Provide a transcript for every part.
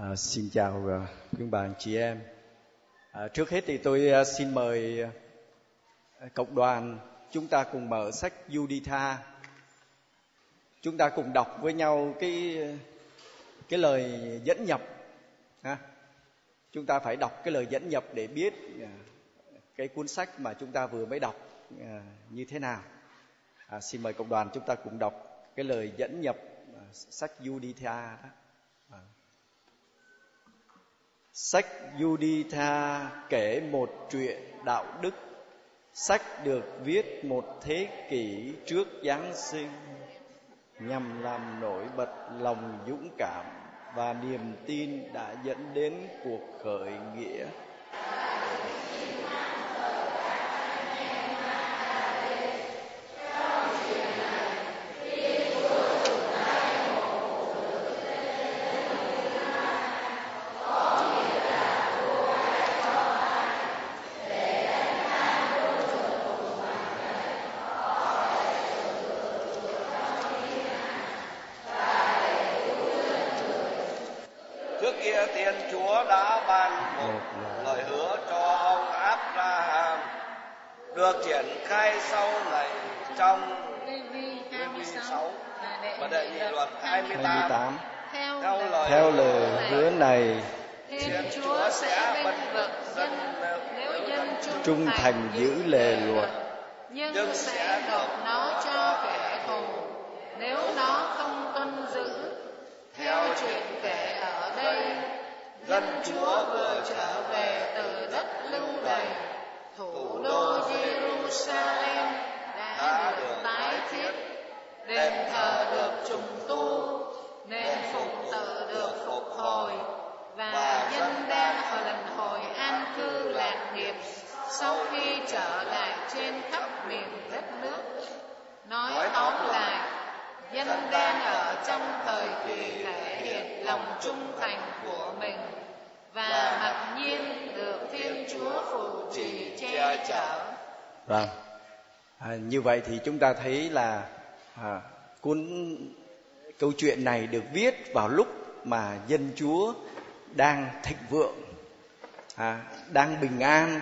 À, xin chào uh, quý bạn chị em. À, trước hết thì tôi uh, xin mời uh, cộng đoàn chúng ta cùng mở sách Juditha. Chúng ta cùng đọc với nhau cái cái lời dẫn nhập. Ha? Chúng ta phải đọc cái lời dẫn nhập để biết cái cuốn sách mà chúng ta vừa mới đọc như thế nào. À, xin mời cộng đoàn chúng ta cùng đọc cái lời dẫn nhập à, sách Juditha đó. À. Sách Juditha kể một chuyện đạo đức. Sách được viết một thế kỷ trước Giáng sinh, nhằm làm nổi bật lòng dũng cảm và niềm tin đã dẫn đến cuộc khởi nghĩa. Trước kia Thiên Chúa đã ban một Một lời hứa cho ông Abraham được triển khai sau này trong Lê-vi Lê-vi 26 6 và đệ và đệ nhị nhị luật 28 28 theo, theo lời Theo lời hứa này Thiên Chúa sẽ bênh vực dân nếu dân trung, trung thành giữ lề luật nhưng sẽ nộp nó cho kẻ thù nếu nó không tuân giữ theo chuyện kể ở đây dân Chúa vừa trở về từ đất lưu đày thủ đô Jerusalem đã được tái thiết đền thờ được trùng tu nền phụng tự được phục hồi và dân đang ở lần hồi an cư lạc nghiệp sau khi trở lại trên khắp miền đất nước nói tóm lại dân đang ở trong thời kỳ thể hiện lòng trung thành của mình và mặc nhiên được thiên chúa phù trì che chở Vâng. À, như vậy thì chúng ta thấy là à, cuốn câu chuyện này được viết vào lúc mà dân Chúa đang thịnh vượng, à, đang bình an,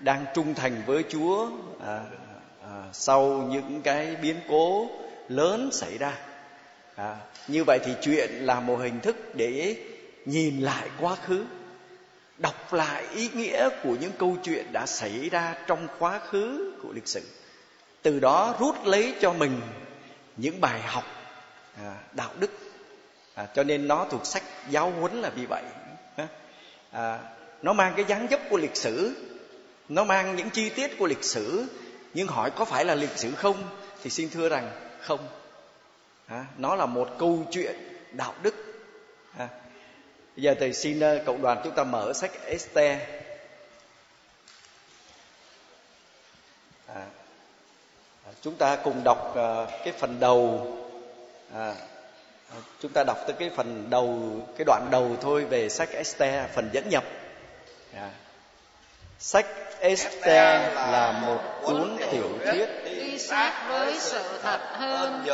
đang trung thành với Chúa à, à, sau những cái biến cố lớn xảy ra. À, như vậy thì chuyện là một hình thức để nhìn lại quá khứ đọc lại ý nghĩa của những câu chuyện đã xảy ra trong quá khứ của lịch sử từ đó rút lấy cho mình những bài học à, đạo đức. À, cho nên nó thuộc sách giáo huấn là vì vậy. À, nó mang cái dáng dấp của lịch sử nó mang những chi tiết của lịch sử. Nhưng hỏi có phải là lịch sử không thì xin thưa rằng không. À, nó là một câu chuyện đạo đức. À, Bây giờ thầy xin ờ, cộng đoàn chúng ta mở sách Esther. À, à, chúng ta cùng đọc ờ, cái phần đầu. À, chúng ta đọc tới cái phần đầu, cái đoạn đầu thôi về sách Esther, phần dẫn nhập. À, sách Esther là một cuốn tiểu thuyết đi sát với sự thật hơn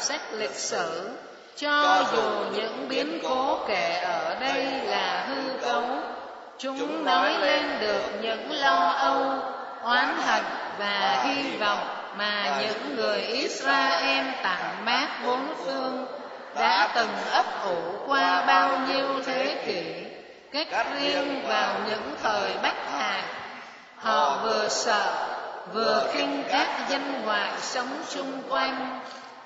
sách lịch sử cho dù những biến cố kể ở đây là hư cấu chúng nói lên được những lo âu oán hận và hy vọng mà những người Israel tản mát bốn phương đã từng ấp ủ qua bao nhiêu thế kỷ. cách riêng vào những thời bách hại họ vừa sợ vừa khinh các dân ngoại sống chung quanh.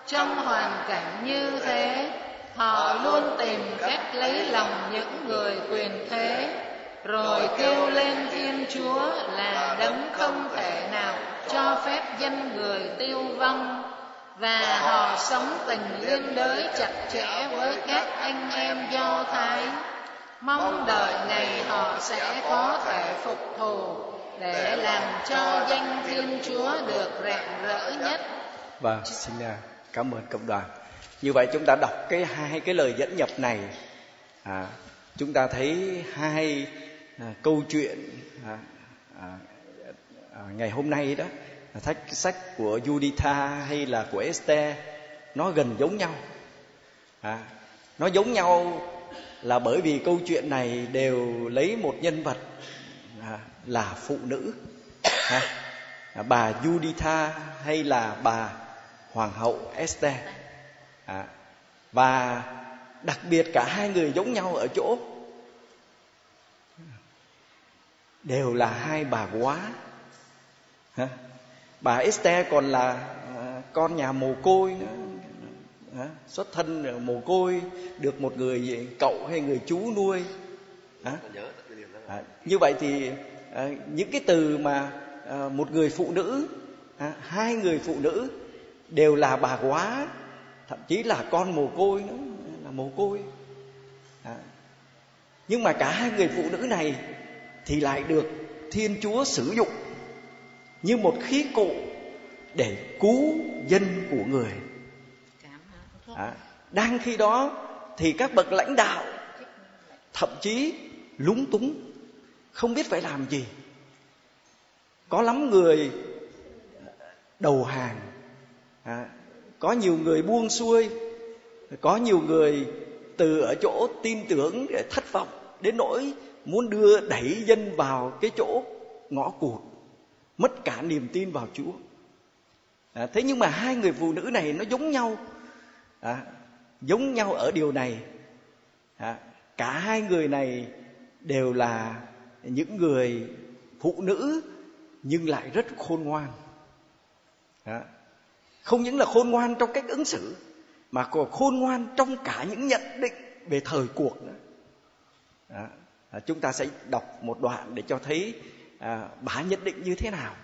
trong hoàn cảnh như thế họ luôn tìm cách lấy lòng những người quyền thế. rồi kêu lên thiên chúa là đấng không thể nào cho phép dân người tiêu vong và họ sống tình liên đới chặt chẽ với các anh em do thái mong đợi ngày họ sẽ có thể phục thù để làm cho danh thiên chúa được rạng rỡ nhất Vâng, xin à, cảm ơn cộng đoàn. Như vậy chúng ta đọc cái hai cái lời dẫn nhập này, à, chúng ta thấy hai à, câu chuyện à, à, à, ngày hôm nay đó, thách sách của Juditha hay là của Esther, nó gần giống nhau. À, nó giống nhau là bởi vì câu chuyện này đều lấy một nhân vật à, là phụ nữ. À, à bà Juditha hay là bà hoàng hậu Esther. À, và đặc biệt cả hai người giống nhau ở chỗ đều là hai bà quá bà Esther còn là à, con nhà mồ côi nữa. Xuất thân mồ côi được một người cậu hay người chú nuôi. À, à, như vậy thì à, những cái từ mà à, một người phụ nữ à, hai người phụ nữ đều là bà quá thậm chí là con mồ côi nữa là mồ côi. À. nhưng mà cả hai người phụ nữ này thì lại được thiên chúa sử dụng như một khí cụ để cứu dân của người. À. đang khi đó thì các bậc lãnh đạo thậm chí lúng túng không biết phải làm gì. Có lắm người đầu hàng. À, có nhiều người buông xuôi có nhiều người từ ở chỗ tin tưởng để thất vọng đến nỗi muốn đưa đẩy dân vào cái chỗ ngõ cụt mất cả niềm tin vào chúa. À, thế nhưng mà hai người phụ nữ này nó giống nhau. À, giống nhau ở điều này. À, cả hai người này đều là những người phụ nữ nhưng lại rất khôn ngoan. À, không những là khôn ngoan trong cách ứng xử mà còn khôn ngoan trong cả những nhận định về thời cuộc nữa. À, à, chúng ta sẽ đọc một đoạn để cho thấy à, bà nhận định như thế nào?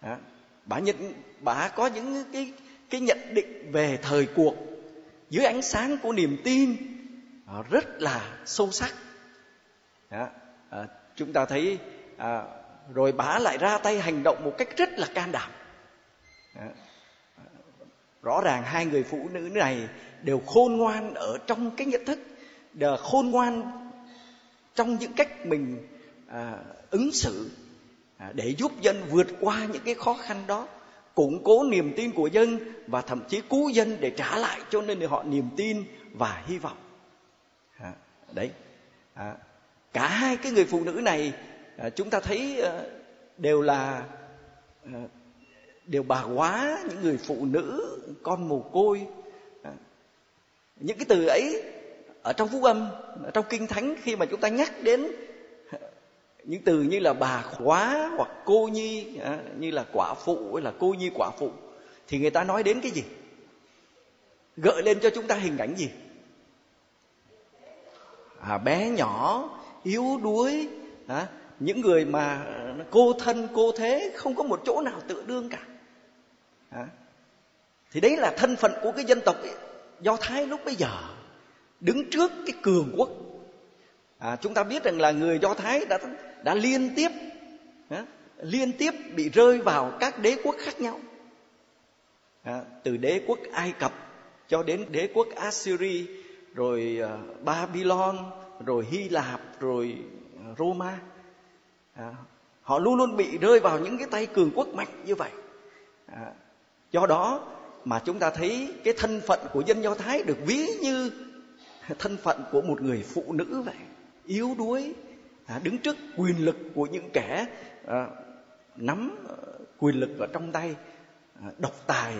À, bà nhận bà có những cái cái nhận định về thời cuộc dưới ánh sáng của niềm tin à, rất là sâu sắc. À, à, chúng ta thấy à, rồi bà lại ra tay hành động một cách rất là can đảm. À, rõ ràng hai người phụ nữ này đều khôn ngoan ở trong cái nhận thức đều khôn ngoan trong những cách mình à, ứng xử. À, để giúp dân vượt qua những cái khó khăn đó củng cố niềm tin của dân và thậm chí cứu dân để trả lại cho nên họ niềm tin và hy vọng. À, đấy. À, cả hai cái người phụ nữ này à, chúng ta thấy à, đều là à, đều bà quá những người phụ nữ con mồ côi. À, những cái từ ấy ở trong phúc âm ở trong kinh thánh khi mà chúng ta nhắc đến những từ như là bà khóa hoặc cô nhi à, như là quả phụ hay là cô nhi quả phụ thì người ta nói đến cái gì? Gợi lên cho chúng ta hình ảnh gì? À, bé nhỏ yếu đuối à, những người mà cô thân cô thế không có một chỗ nào tự đương cả. À, thì đấy là thân phận của cái dân tộc do thái lúc bây giờ đứng trước cái cường quốc à, chúng ta biết rằng là người do thái đã đã liên tiếp à, liên tiếp bị rơi vào các đế quốc khác nhau. À, từ đế quốc ai cập cho đến đế quốc assyri rồi à, babylon rồi hy lạp rồi à, roma. À, họ luôn luôn bị rơi vào những cái tay cường quốc mạnh như vậy. À, do đó mà chúng ta thấy cái thân phận của dân do thái được ví như thân phận của một người phụ nữ vậy yếu đuối à, đứng trước quyền lực của những kẻ à, nắm à, quyền lực ở trong tay à, độc tài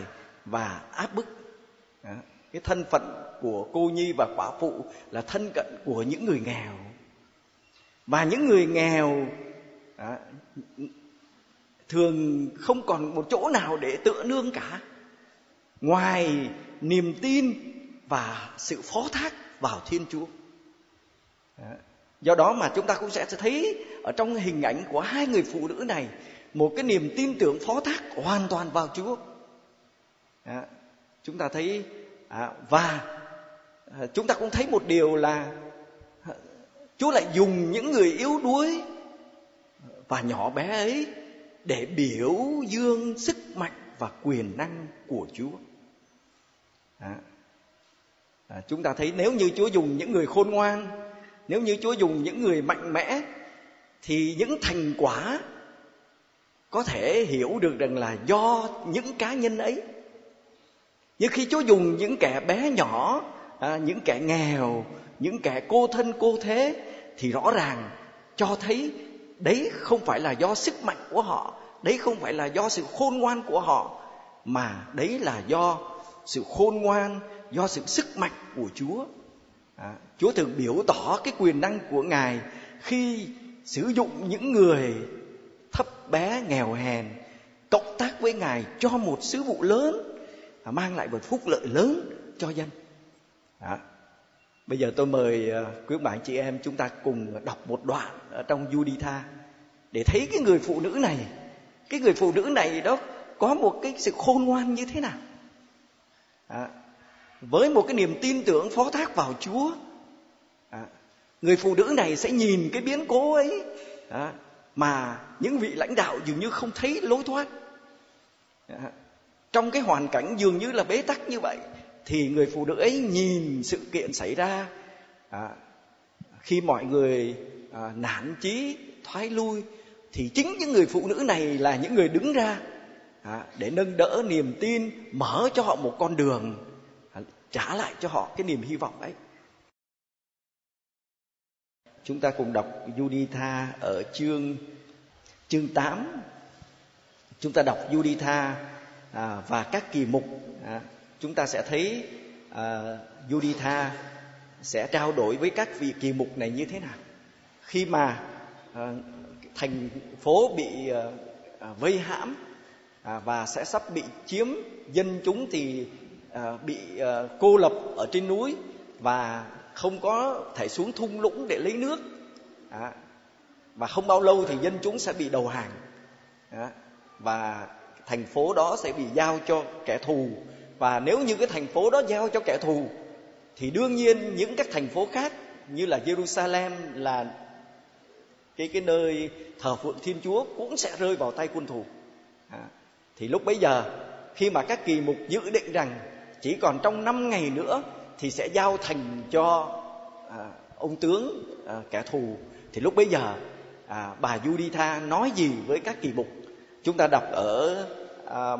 và áp bức. À, cái thân phận của cô nhi và quả phụ là thân cận của những người nghèo. Và những người nghèo à, thường không còn một chỗ nào để tựa nương cả. Ngoài niềm tin và sự phó thác vào thiên chúa. À, do đó mà chúng ta cũng sẽ thấy ở trong hình ảnh của hai người phụ nữ này một cái niềm tin tưởng phó thác hoàn toàn vào chúa chúng ta thấy à, và à, chúng ta cũng thấy một điều là à, chúa lại dùng những người yếu đuối và nhỏ bé ấy để biểu dương sức mạnh và quyền năng của Chúa. À, à, chúng ta thấy nếu như Chúa dùng những người khôn ngoan, nếu như Chúa dùng những người mạnh mẽ, thì những thành quả có thể hiểu được rằng là do những cá nhân ấy. Nhưng khi Chúa dùng những kẻ bé nhỏ, à, những kẻ nghèo, những kẻ cô thân cô thế thì rõ ràng cho thấy đấy không phải là do sức mạnh của họ đấy không phải là do sự khôn ngoan của họ mà đấy là do sự khôn ngoan do sự sức mạnh của chúa à, chúa thường biểu tỏ cái quyền năng của ngài khi sử dụng những người thấp bé nghèo hèn cộng tác với ngài cho một sứ vụ lớn à, mang lại một phúc lợi lớn cho dân. À, bây giờ tôi mời à, quý bạn chị em chúng ta cùng đọc một đoạn ở trong Juditha để thấy cái người phụ nữ này. Cái người phụ nữ này đó có một cái sự khôn ngoan như thế nào? À, với một cái niềm tin tưởng phó thác vào Chúa à, người phụ nữ này sẽ nhìn cái biến cố ấy à, mà những vị lãnh đạo dường như không thấy lối thoát. À, trong cái hoàn cảnh dường như là bế tắc như vậy thì người phụ nữ ấy nhìn sự kiện xảy ra à, khi mọi người à, nản chí thoái lui thì chính những người phụ nữ này là những người đứng ra à, để nâng đỡ niềm tin mở cho họ một con đường trả lại cho họ cái niềm hy vọng ấy. Chúng ta cùng đọc Juditha ở chương chương 8 chúng ta đọc Juditha à, và các kỳ mục à, chúng ta sẽ thấy à, Juditha sẽ trao đổi với các vị kỳ mục này như thế nào. Khi mà à, thành phố bị à, à vây hãm à, và sẽ sắp bị chiếm dân chúng thì à, bị à, cô lập ở trên núi và không có thể xuống thung lũng để lấy nước. À, và không bao lâu thì dân chúng sẽ bị đầu hàng. À, và thành phố đó sẽ bị giao cho kẻ thù. Và nếu như cái thành phố đó giao cho kẻ thù thì đương nhiên những các thành phố khác như là Jerusalem là cái cái nơi thờ phượng Thiên Chúa cũng sẽ rơi vào tay quân thù. À, thì lúc bấy giờ khi mà các kỳ mục dự định rằng chỉ còn trong 5 ngày nữa thì sẽ giao thành cho à, ông tướng à, kẻ thù. Thì lúc bấy giờ à, bà Juditha nói gì với các kỳ mục? Chúng ta đọc ở à,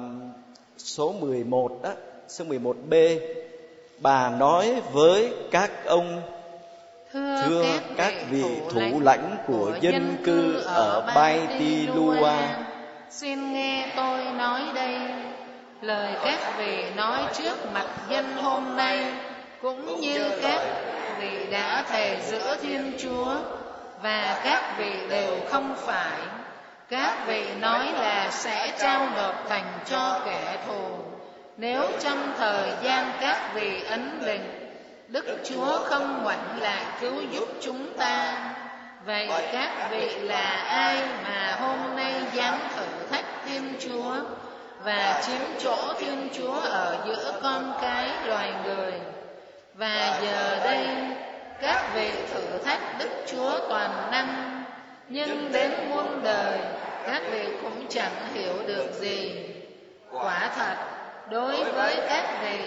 số 11 đó số 11b bà nói với các ông Thưa, thưa các vị thủ lãnh của dân cư ở Baitilua xin nghe tôi nói đây lời các vị nói trước mặt dân hôm nay, cũng như các vị đã thề giữa thiên chúa, và các vị đều không phải. Các vị nói là sẽ trao nộp thành cho kẻ thù. Nếu trong thời gian các vị ấn định Đức Chúa không ngoảnh lại cứu giúp chúng ta, Vậy các vị là ai mà hôm nay dám thử thách Thiên Chúa? Và chiếm chỗ Thiên Chúa ở giữa con cái loài người. Và giờ đây, các vị thử thách Đức Chúa toàn năng, Nhưng đến muôn đời, các vị cũng chẳng hiểu được gì. Quả thật, đối với các vị,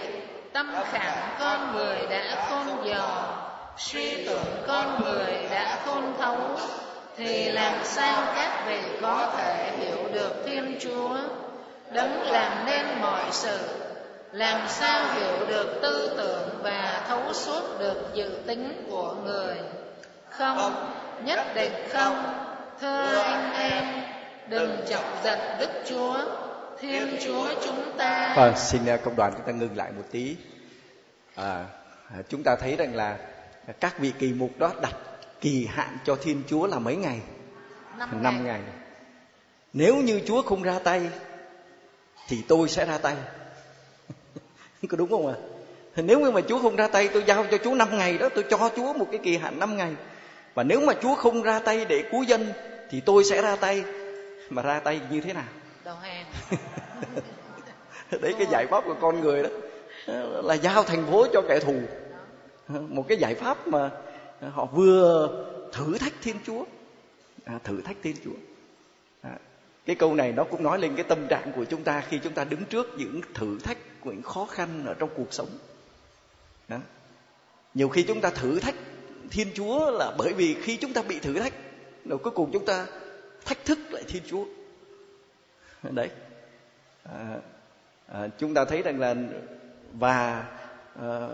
tâm khảm con người đã khôn dò, suy tưởng con người đã khôn thấu, thì làm sao các vị có thể hiểu được thiên chúa? Đấng làm nên mọi sự làm sao hiểu được tư tưởng và thấu suốt được dự tính của người không nhất định không thưa anh em đừng chọc giận đức chúa Thiên Chúa chúng ta. Vâng, xin à, công đoàn chúng ta ngừng lại một tí. À, chúng ta thấy rằng là các vị kỳ mục đó đặt kỳ hạn cho Thiên Chúa là mấy ngày? Năm, ngày. ngày. Nếu như Chúa không ra tay thì tôi sẽ ra tay. Có đúng không ạ? À? Nếu như mà Chúa không ra tay tôi giao cho Chúa 5 ngày đó Tôi cho Chúa một cái kỳ hạn 5 ngày. Và nếu mà Chúa không ra tay để cứu dân Thì tôi sẽ ra tay. Mà ra tay như thế nào? Đầu hàng. Đấy cái giải pháp của con người đó. Là giao thành phố cho kẻ thù. Một cái giải pháp mà họ vừa thử thách thiên chúa. À, thử thách thiên chúa cái câu này nó cũng nói lên cái tâm trạng của chúng ta khi chúng ta đứng trước những thử thách những khó khăn ở trong cuộc sống. Đó. nhiều khi chúng ta thử thách thiên chúa là bởi vì khi chúng ta bị thử thách rồi cuối cùng chúng ta thách thức lại thiên chúa. Đấy. À, à, chúng ta thấy rằng là và à,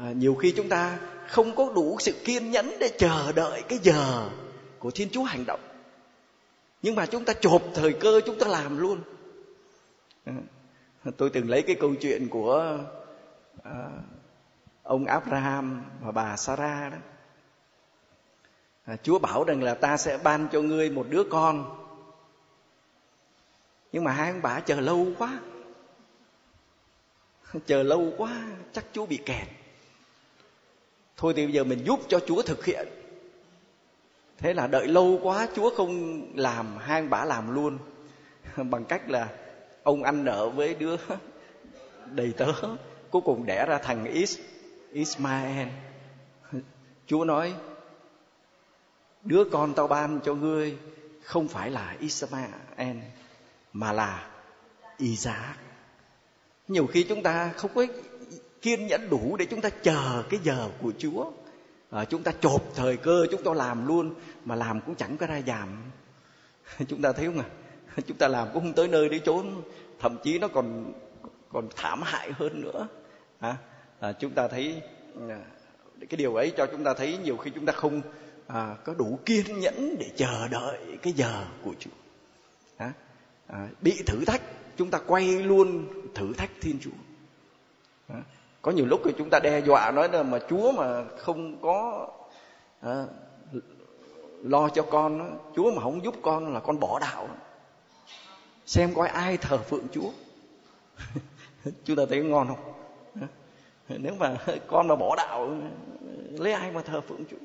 à, nhiều khi chúng ta không có đủ sự kiên nhẫn để chờ đợi cái giờ của thiên chúa hành động nhưng mà chúng ta chộp thời cơ chúng ta làm luôn. Ờ, tôi từng lấy cái câu chuyện của à, ông Abraham và bà Sarah đó. À, Chúa bảo rằng là ta sẽ ban cho ngươi một đứa con. Nhưng mà hai ông bà chờ lâu quá. Chờ lâu quá chắc Chúa bị kẹt. Thôi thì bây giờ mình giúp cho Chúa thực hiện thế là đợi lâu quá, Chúa không làm hai ông bà làm luôn. Bằng cách là ông ăn nợ với đứa đầy tớ. Cuối cùng đẻ ra thằng Is, Ismael. Chúa nói, đứa con tao ban cho ngươi không phải là Ismael, mà là Isaac. Nhiều khi chúng ta không có kiên nhẫn đủ để chúng ta chờ cái giờ của Chúa à, chúng ta chộp thời cơ chúng ta làm luôn mà làm cũng chẳng có ra giảm chúng ta thấy không à? chúng ta làm cũng không tới nơi để trốn thậm chí nó còn còn thảm hại hơn nữa. À, à, chúng ta thấy ờ, cái điều ấy cho chúng ta thấy nhiều khi chúng ta không à, có đủ kiên nhẫn để chờ đợi cái giờ của Chúa. À, à, bị thử thách chúng ta quay luôn thử thách Thiên Chúa có nhiều lúc thì chúng ta đe dọa nói là mà Chúa mà không có à, lo cho con Chúa mà không giúp con là con bỏ đạo. Xem coi ai thờ phượng Chúa. Chúng ta thấy ngon không? Nếu mà con mà bỏ đạo lấy ai mà thờ phượng Chúa?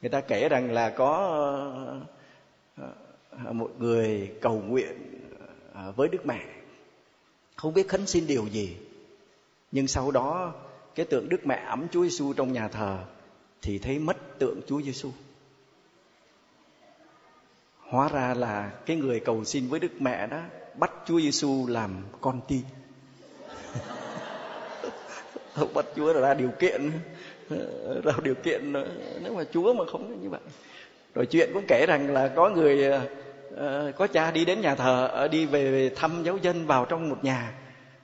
Người ta kể rằng là có à, à, một người cầu nguyện à, với Đức Mẹ. Không biết khấn xin điều gì nhưng sau đó, cái tượng Đức Mẹ ấm Chúa Giêsu trong nhà thờ thì thấy mất tượng Chúa Giêsu hóa ra là cái người cầu xin với Đức Mẹ đó bắt Chúa Giêsu làm con tin không bắt Chúa ra điều kiện, ra điều kiện, nếu mà Chúa mà không như vậy. Rồi chuyện cũng kể rằng là có người ờ, có cha đi đến nhà thờ ờ, đi về thăm giáo dân vào trong một nhà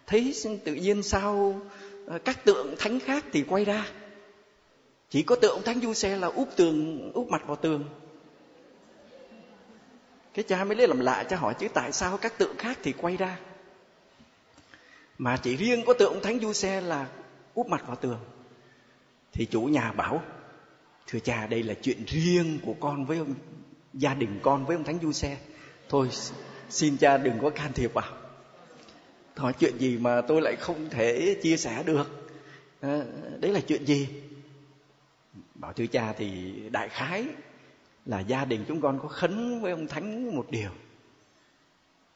thấy tự nhiên sao ờ, các tượng thánh khác thì quay ra. Chỉ có tượng thánh du xe là úp tường, úp mặt vào tường. Cái cha mới lấy làm lạ cha hỏi chứ tại sao các tượng khác thì quay ra. Mà chỉ riêng có tượng thánh du xe là úp mặt vào tường. Thì chủ nhà bảo, thưa cha, đây là chuyện riêng của con với ông, gia đình con với ông thánh du xe. Thôi, xin cha đừng có can thiệp vào hỏi chuyện gì mà tôi lại không thể chia sẻ được? À, đấy là chuyện gì? Bảo thưa cha thì đại khái là gia đình chúng con có khấn với ông thánh một điều.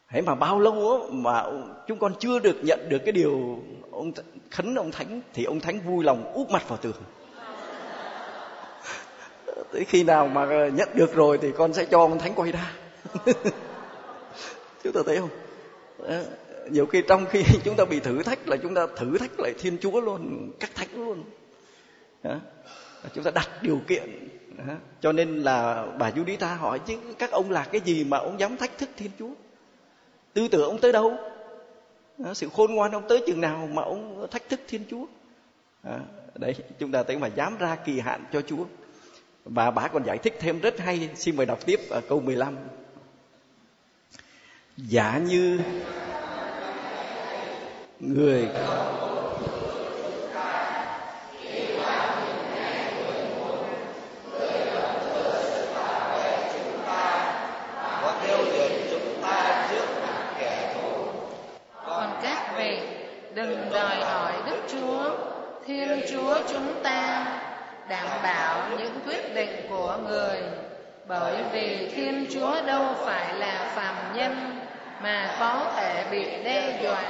Thế mà bao lâu mà chúng con chưa được nhận được cái điều ông khấn ông thánh thì ông thánh vui lòng úp mặt vào tường. Tới khi nào mà nhận được rồi thì con sẽ cho ông thánh quay ra. Chúng ta thấy không? Ờ, nhiều khi trong khi chúng ta bị thử thách là chúng ta thử thách lại thiên chúa luôn các thánh luôn. Chúng ta đặt điều kiện. Cho nên là bà Judita hỏi chứ các ông là cái gì mà ông dám thách thức thiên chúa? Tư tưởng ông tới đâu? Sự khôn ngoan ông tới chừng nào mà ông thách thức thiên chúa? À, đấy chúng ta thấy mà dám ra kỳ hạn cho chúa. Và bà còn giải thích thêm rất hay xin mời đọc tiếp ở câu 15 giả như người. Đừng đòi hỏi Đức Chúa, Thiên Chúa chúng ta đảm bảo những quyết định của người. Bởi vì Thiên Chúa đâu phải là phàm nhân mà có thể bị đe dọa,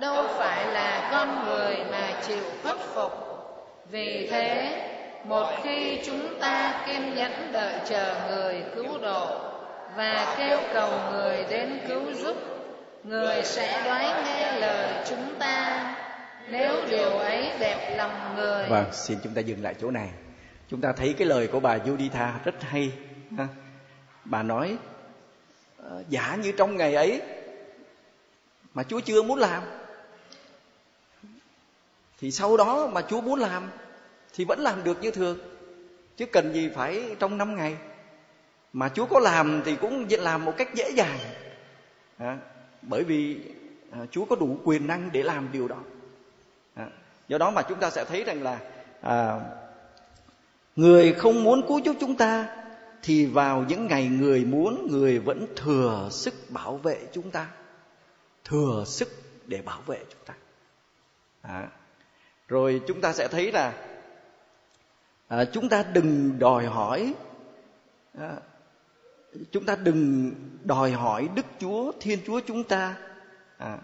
đâu phải là con người mà chịu khuất phục. Vì thế, một khi chúng ta kiên nhẫn đợi chờ người cứu độ và kêu cầu người đến cứu giúp người sẽ đoán nghe lời chúng ta nếu điều ấy đẹp lòng người vâng xin chúng ta dừng lại chỗ này chúng ta thấy cái lời của bà Juditha rất hay ha? bà nói ờ, giả như trong ngày ấy mà Chúa chưa muốn làm thì sau đó mà chúa muốn làm thì vẫn làm được như thường. Chứ cần gì phải trong năm ngày. Mà chúa có làm thì cũng làm một cách dễ dàng. À, bởi vì à, chúa có đủ quyền năng để làm điều đó. À, do đó mà chúng ta sẽ thấy rằng là à, người không muốn cứu giúp chúng ta thì vào những ngày người muốn người vẫn thừa sức bảo vệ chúng ta. Thừa sức để bảo vệ chúng ta. À, rồi chúng ta sẽ thấy là à, chúng ta đừng đòi hỏi à, chúng ta đừng đòi hỏi đức chúa thiên chúa chúng ta à,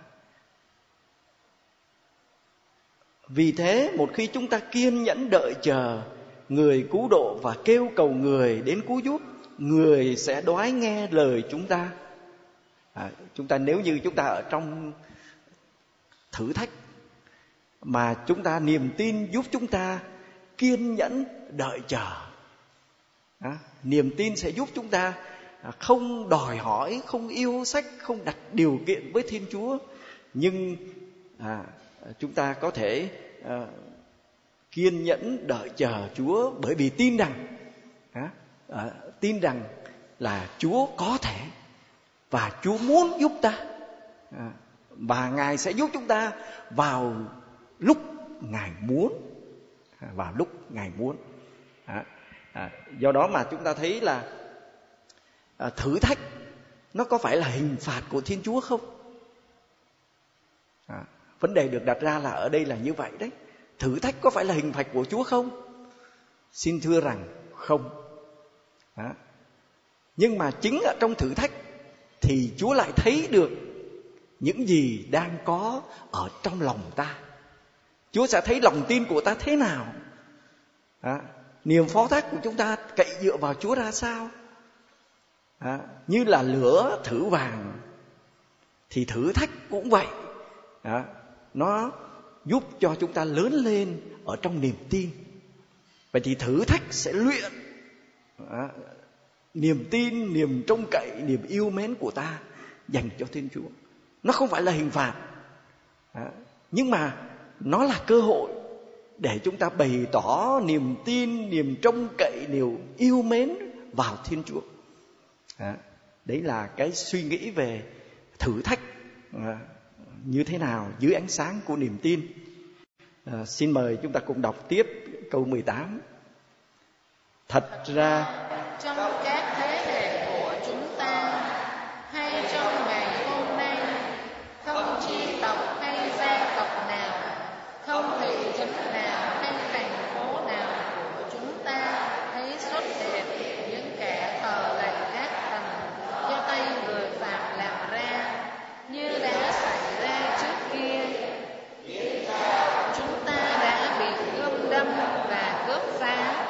vì thế một khi chúng ta kiên nhẫn đợi chờ người cứu độ và kêu cầu người đến cứu giúp người sẽ đoái nghe lời chúng ta. À, chúng ta nếu như chúng ta ở trong thử thách mà chúng ta niềm tin giúp chúng ta kiên nhẫn đợi chờ. À, niềm tin sẽ giúp chúng ta không đòi hỏi không yêu sách không đặt điều kiện với thiên chúa. Nhưng à, chúng ta có thể à, kiên nhẫn đợi chờ chúa bởi vì tin rằng à, à, tin rằng là chúa có thể và chúa muốn giúp ta. À, và ngài sẽ giúp chúng ta vào lúc ngài muốn. Và vào lúc ngài muốn. À, à, do đó mà chúng ta thấy là à, thử thách nó có phải là hình phạt của thiên chúa không? À, vấn đề được đặt ra là ở đây là như vậy đấy. Thử thách có phải là hình phạt của chúa không? Xin thưa rằng không. À, nhưng mà chính ở trong thử thách thì chúa lại thấy được những gì đang có ở trong lòng ta chúa sẽ thấy lòng tin của ta thế nào? À, niềm phó thác của chúng ta cậy dựa vào chúa ra sao? À, như là lửa thử vàng thì thử thách cũng vậy. À, nó giúp cho chúng ta lớn lên ở trong niềm tin. Vậy thì thử thách sẽ luyện. À, niềm tin niềm trông cậy niềm yêu mến của ta dành cho thiên chúa. Nó không phải là hình phạt. À, nhưng mà nó là cơ hội để chúng ta bày tỏ niềm tin niềm trông cậy niềm yêu mến vào thiên chúa. À, đấy là cái suy nghĩ về thử thách à, như thế nào dưới ánh sáng của niềm tin. À, xin mời chúng ta cùng đọc tiếp câu 18 thật ra trong các thế hệ của chúng ta hay trong ngày hôm nay không chi tộc hay gia tộc nào không thị trấn nào hay thành phố nào của chúng ta thấy xuất đẹp những kẻ thờ lạy các thần do tay người phạm làm ra như đã xảy ra trước kia chúng ta đã bị gươm đâm và cướp phá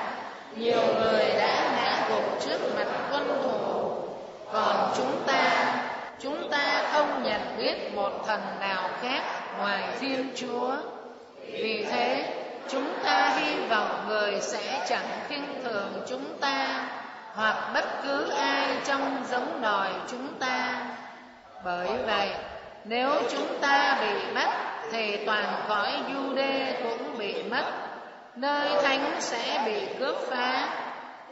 nhiều người đã ngã gục trước mặt quân thù còn chúng ta chúng ta không nhận biết một thần nào khác ngoài thiên chúa. Vì thế, chúng ta hy vọng người sẽ chẳng khinh thường chúng ta, hoặc bất cứ ai trong giống nòi chúng ta. Bởi vậy, nếu chúng ta bị mất thì toàn cõi Jude cũng bị mất. Nơi thánh sẽ bị cướp phá.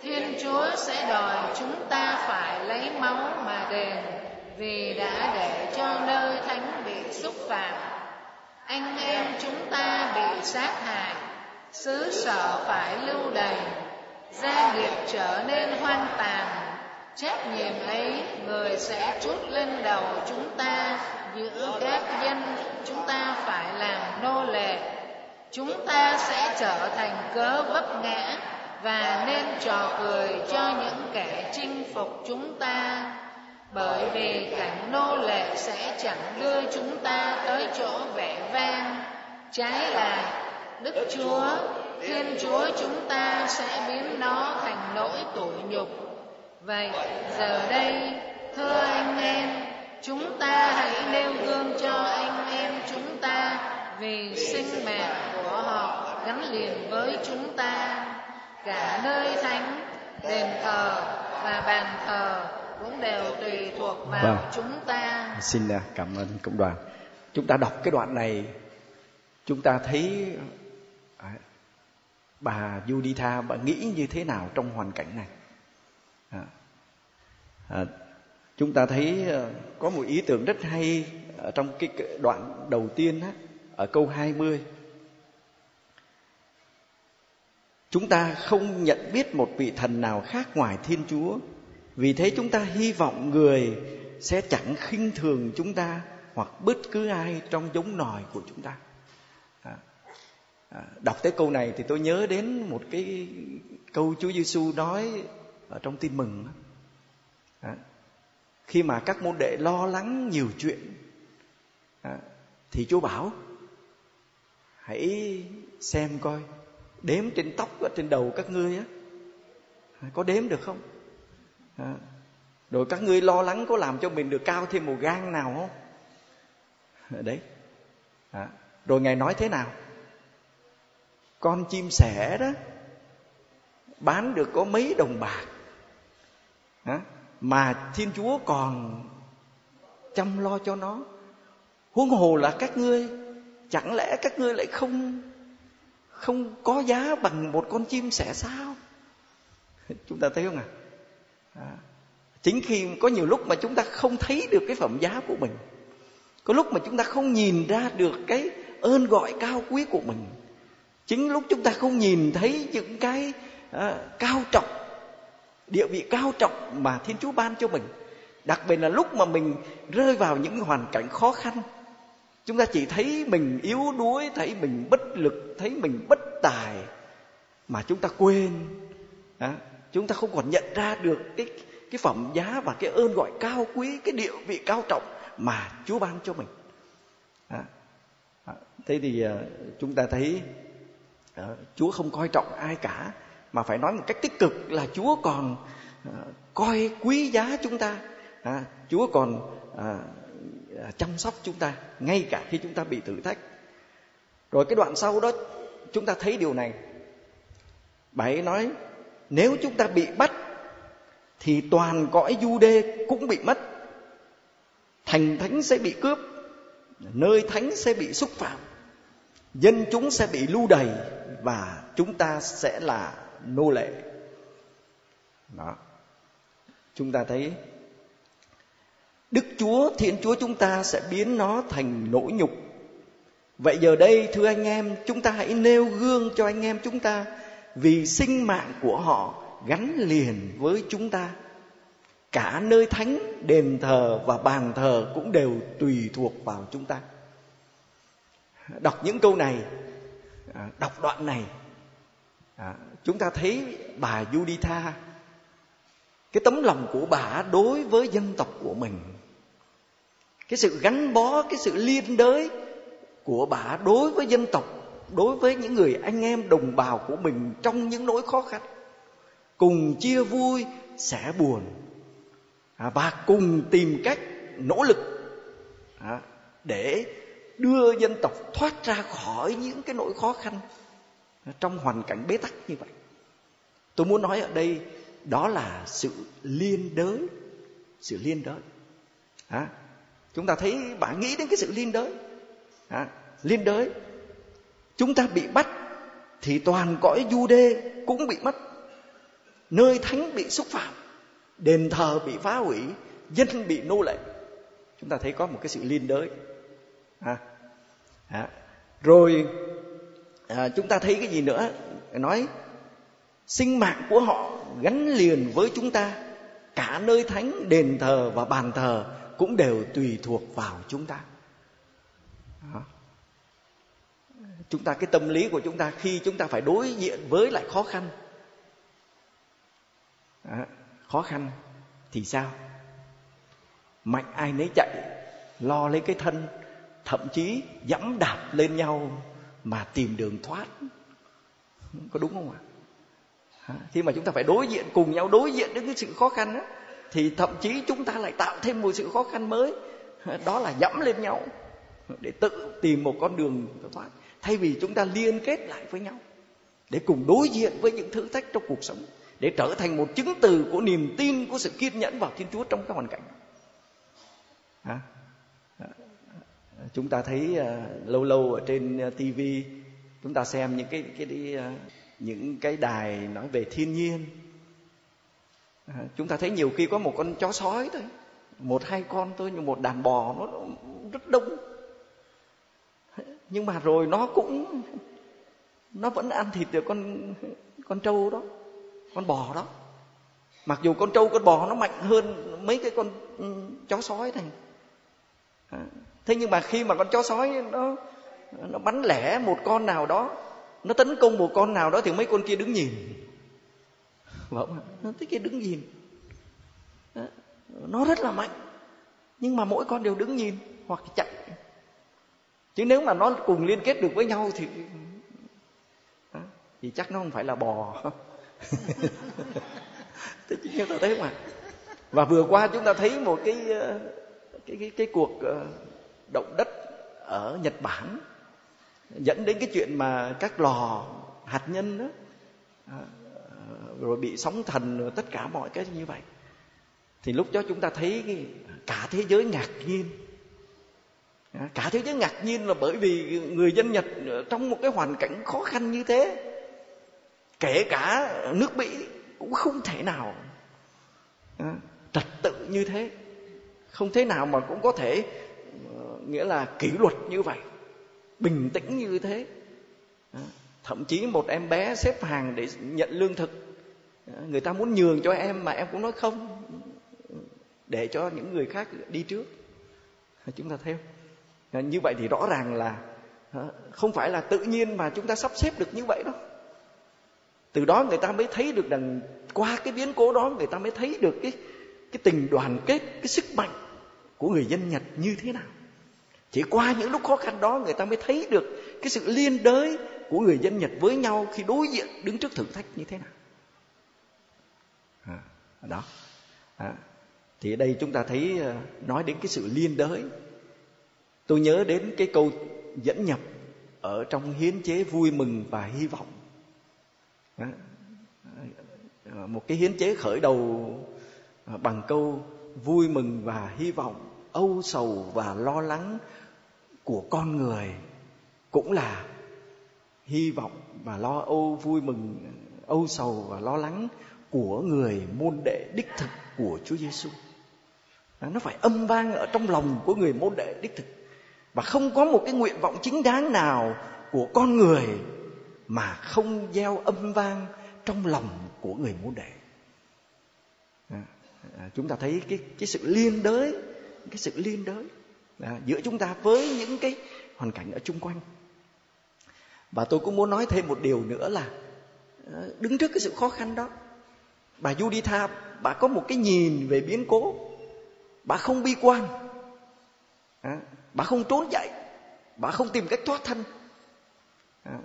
Thiên chúa sẽ đòi chúng ta phải lấy máu mà đền vì đã để cho nơi thánh bị xúc phạm. Anh em chúng ta bị sát hại, xứ sở phải lưu đày, gia nghiệp trở nên hoang tàn. Trách nhiệm ấy, người sẽ trút lên đầu chúng ta giữa các dân chúng ta phải làm nô lệ. Chúng ta sẽ trở thành cớ vấp ngã và nên trò cười cho những kẻ chinh phục chúng ta bởi vì cảnh nô lệ sẽ chẳng đưa chúng ta tới chỗ vẻ vang. Trái lại, đức chúa, thiên chúa chúng ta sẽ biến nó thành nỗi tủi nhục. Vậy giờ đây, thưa anh em, chúng ta hãy nêu gương cho anh em chúng ta vì sinh mạng của họ gắn liền với chúng ta. Cả nơi thánh, đền thờ và bàn thờ cũng đều tùy thuộc vào Vâng. chúng ta xin à, cảm ơn cộng đoàn chúng ta đọc cái đoạn này chúng ta thấy à, bà Juditha bà nghĩ như thế nào trong hoàn cảnh này à, à, chúng ta thấy à, có một ý tưởng rất hay ở trong cái đoạn đầu tiên á, ở câu 20 Chúng ta không nhận biết một vị thần nào khác ngoài Thiên Chúa. Vì thế chúng ta hy vọng người sẽ chẳng khinh thường chúng ta hoặc bất cứ ai trong giống nòi của chúng ta. À, à, đọc tới câu này thì tôi nhớ đến một cái câu Chúa Giêsu nói ở trong Tin mừng. À, khi mà các môn đệ lo lắng nhiều chuyện à, thì Chúa bảo hãy xem coi đếm trên tóc ở trên đầu các ngươi á có đếm được không à. rồi các ngươi lo lắng có làm cho mình được cao thêm một gan nào không đấy à. rồi ngài nói thế nào con chim sẻ đó, bán được có mấy đồng bạc à. mà thiên chúa còn chăm lo cho nó huống hồ là các ngươi, chẳng lẽ các ngươi lại không không có giá bằng một con chim sẻ sao chúng ta thấy không ạ à? À. chính khi có nhiều lúc mà chúng ta không thấy được cái phẩm giá của mình có lúc mà chúng ta không nhìn ra được cái ơn gọi cao quý của mình chính lúc chúng ta không nhìn thấy những cái à, cao trọng địa vị cao trọng mà thiên chúa ban cho mình đặc biệt là lúc mà mình rơi vào những hoàn cảnh khó khăn chúng ta chỉ thấy mình yếu đuối thấy mình bất lực thấy mình bất tài mà chúng ta quên à, chúng ta không còn nhận ra được cái cái phẩm giá và cái ơn gọi cao quý cái địa vị cao trọng mà Chúa ban cho mình. À, à, thế thì à, chúng ta thấy à, Chúa không coi trọng ai cả mà phải nói một cách tích cực là Chúa còn à, coi quý giá chúng ta. À, Chúa còn à, chăm sóc chúng ta ngay cả khi chúng ta bị thử thách. Rồi cái đoạn sau đó chúng ta thấy điều này. Bà ấy nói nếu chúng ta bị bắt thì toàn cõi du đê cũng bị mất. Thành thánh sẽ bị cướp nơi thánh sẽ bị xúc phạm dân chúng sẽ bị lưu đày và chúng ta sẽ là nô lệ. Đó. Chúng ta thấy Đức Chúa, Thiên Chúa chúng ta sẽ biến nó thành nỗi nhục. Vậy giờ đây thưa anh em, chúng ta hãy nêu gương cho anh em chúng ta vì sinh mạng của họ gắn liền với chúng ta. Cả nơi thánh, đền thờ và bàn thờ cũng đều tùy thuộc vào chúng ta. Đọc những câu này, à, đọc đoạn này, à, chúng ta thấy bà Juditha cái tấm lòng của bà đối với dân tộc của mình cái sự gắn bó cái sự liên đới của bà đối với dân tộc đối với những người anh em đồng bào của mình trong những nỗi khó khăn. Cùng chia vui sẻ buồn. À, và cùng tìm cách nỗ lực à, để đưa dân tộc thoát ra khỏi những cái nỗi khó khăn trong hoàn cảnh bế tắc như vậy. Tôi muốn nói ở đây đó là sự liên đới sự liên đới. À, chúng ta thấy bạn nghĩ đến cái sự liên đới. À, liên đới chúng ta bị bắt thì toàn cõi du đê cũng bị mất. Nơi thánh bị xúc phạm đền thờ bị phá hủy dân bị nô lệ. Chúng ta thấy có một cái sự liên đới. À, à, rồi à, chúng ta thấy cái gì nữa? Nói sinh mạng của họ gắn liền với chúng ta. Cả nơi thánh đền thờ và bàn thờ cũng đều tùy thuộc vào chúng ta. À chúng ta cái tâm lý của chúng ta khi chúng ta phải đối diện với lại khó khăn. À, khó khăn thì sao? Mạnh ai nấy chạy lo lấy cái thân thậm chí dẫm đạp lên nhau mà tìm đường thoát. Có đúng không ạ? Khi mà chúng ta phải đối diện cùng nhau đối diện với cái sự khó khăn đó, thì thậm chí chúng ta lại tạo thêm một sự khó khăn mới. Đó là dẫm lên nhau để tự tìm một con đường thoát thay vì chúng ta liên kết lại với nhau để cùng đối diện với những thử thách trong cuộc sống để trở thành một chứng từ của niềm tin của sự kiên nhẫn vào thiên chúa trong các hoàn cảnh. À, chúng ta thấy uh, lâu lâu ở trên à, uh, tivi chúng ta xem những cái cái đi à, những cái đài nói về thiên nhiên. À, chúng ta thấy nhiều khi có một con chó sói thôi một hai con thôi nhưng một đàn bò nó rất đông nhưng mà rồi nó cũng nó vẫn ăn thịt được con con trâu đó con bò đó. Mặc dù con trâu con bò nó mạnh hơn mấy cái con ừ, chó sói này. À, thế nhưng mà khi mà con chó sói nó nó bắn lẻ một con nào đó nó tấn công một con nào đó thì mấy con kia đứng nhìn. Vâng nó cái kia đứng nhìn. Nó rất là mạnh. Nhưng mà mỗi con đều đứng nhìn hoặc chạy chứ nếu mà nó cùng liên kết được với nhau thì thì chắc nó không phải là bò. Thế chúng ta thấy mà. Và vừa qua chúng ta thấy một cái ờ, cái cái, cái cuộc ờ, động đất ở Nhật Bản dẫn đến cái chuyện mà các lò hạt nhân đó ờ, rồi bị sóng thần rồi tất cả mọi cái như vậy. Thì lúc đó chúng ta thấy cả thế giới ngạc nhiên cả thế giới ngạc nhiên là bởi vì người dân Nhật trong một cái hoàn cảnh khó khăn như thế, kể cả nước Mỹ cũng không thể nào ờ, trật tự như thế. Không thế nào mà cũng có thể ờ, nghĩa là kỷ luật như vậy, bình tĩnh như thế. Ờ, thậm chí một em bé xếp hàng để nhận lương thực người ta muốn nhường cho em mà em cũng nói không ừ, để cho những người khác đi trước. Chúng ta theo Ờ, như vậy thì rõ ràng là không phải là tự nhiên mà chúng ta sắp xếp được như vậy đâu từ đó người ta mới thấy được rằng qua cái biến cố đó người ta mới thấy được cái cái tình đoàn kết cái sức mạnh của người dân nhật như thế nào chỉ qua những lúc khó khăn đó người ta mới thấy được cái sự liên đới của người dân Nhật với nhau khi đối diện đứng trước thử thách như thế nào. À, đó. À, thì ở đây chúng ta thấy ờ, nói đến cái sự liên đới. Tôi nhớ đến cái câu dẫn nhập ở trong hiến chế vui mừng và hy vọng. Một cái hiến chế khởi đầu bằng câu vui mừng và hy vọng, âu sầu và lo lắng của con người cũng là hy vọng và lo âu vui mừng, âu sầu và lo lắng của người môn đệ đích thực của Chúa Giêsu. Nó phải âm vang ở trong lòng của người môn đệ đích thực và không có một cái nguyện vọng chính đáng nào của con người mà không gieo âm vang trong lòng của người môn đệ. À, à, chúng ta thấy cái cái sự liên đới, cái sự liên đới à, giữa chúng ta với những cái hoàn cảnh ở chung quanh và tôi cũng muốn nói thêm một điều nữa là à, đứng trước cái sự khó khăn đó bà Juditha bà có một cái nhìn về biến cố bà không bi quan à, bà không trốn chạy bà không tìm cách thoát thân. À,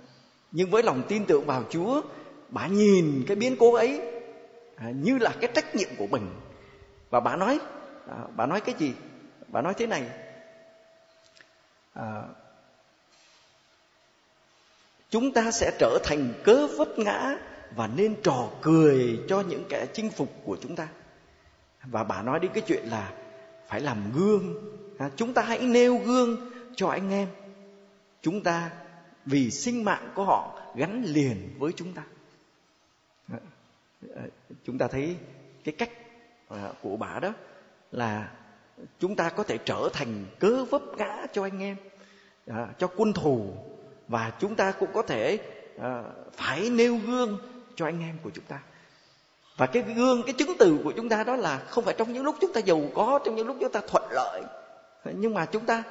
nhưng với lòng tin tưởng vào Chúa bà nhìn cái biến cố ấy à, như là cái trách nhiệm của mình. Và bà nói à, bà nói cái gì? Bà nói thế này. À, chúng ta sẽ trở thành cớ vấp ngã và nên trò cười cho những kẻ chinh phục của chúng ta. Và bà nói đến cái chuyện là phải làm gương à, chúng ta hãy nêu gương cho anh em. Chúng ta vì sinh mạng của họ gắn liền với chúng ta. À, à chúng ta thấy cái cách à, của bà đó là chúng ta có thể trở thành cớ vấp ngã cho anh em à, cho quân thù. Và chúng ta cũng có thể à, phải nêu gương cho anh em của chúng ta. Và cái gương cái chứng từ của chúng ta đó là không phải trong những lúc chúng ta giàu có trong những lúc chúng ta thuận lợi nhưng mà chúng ta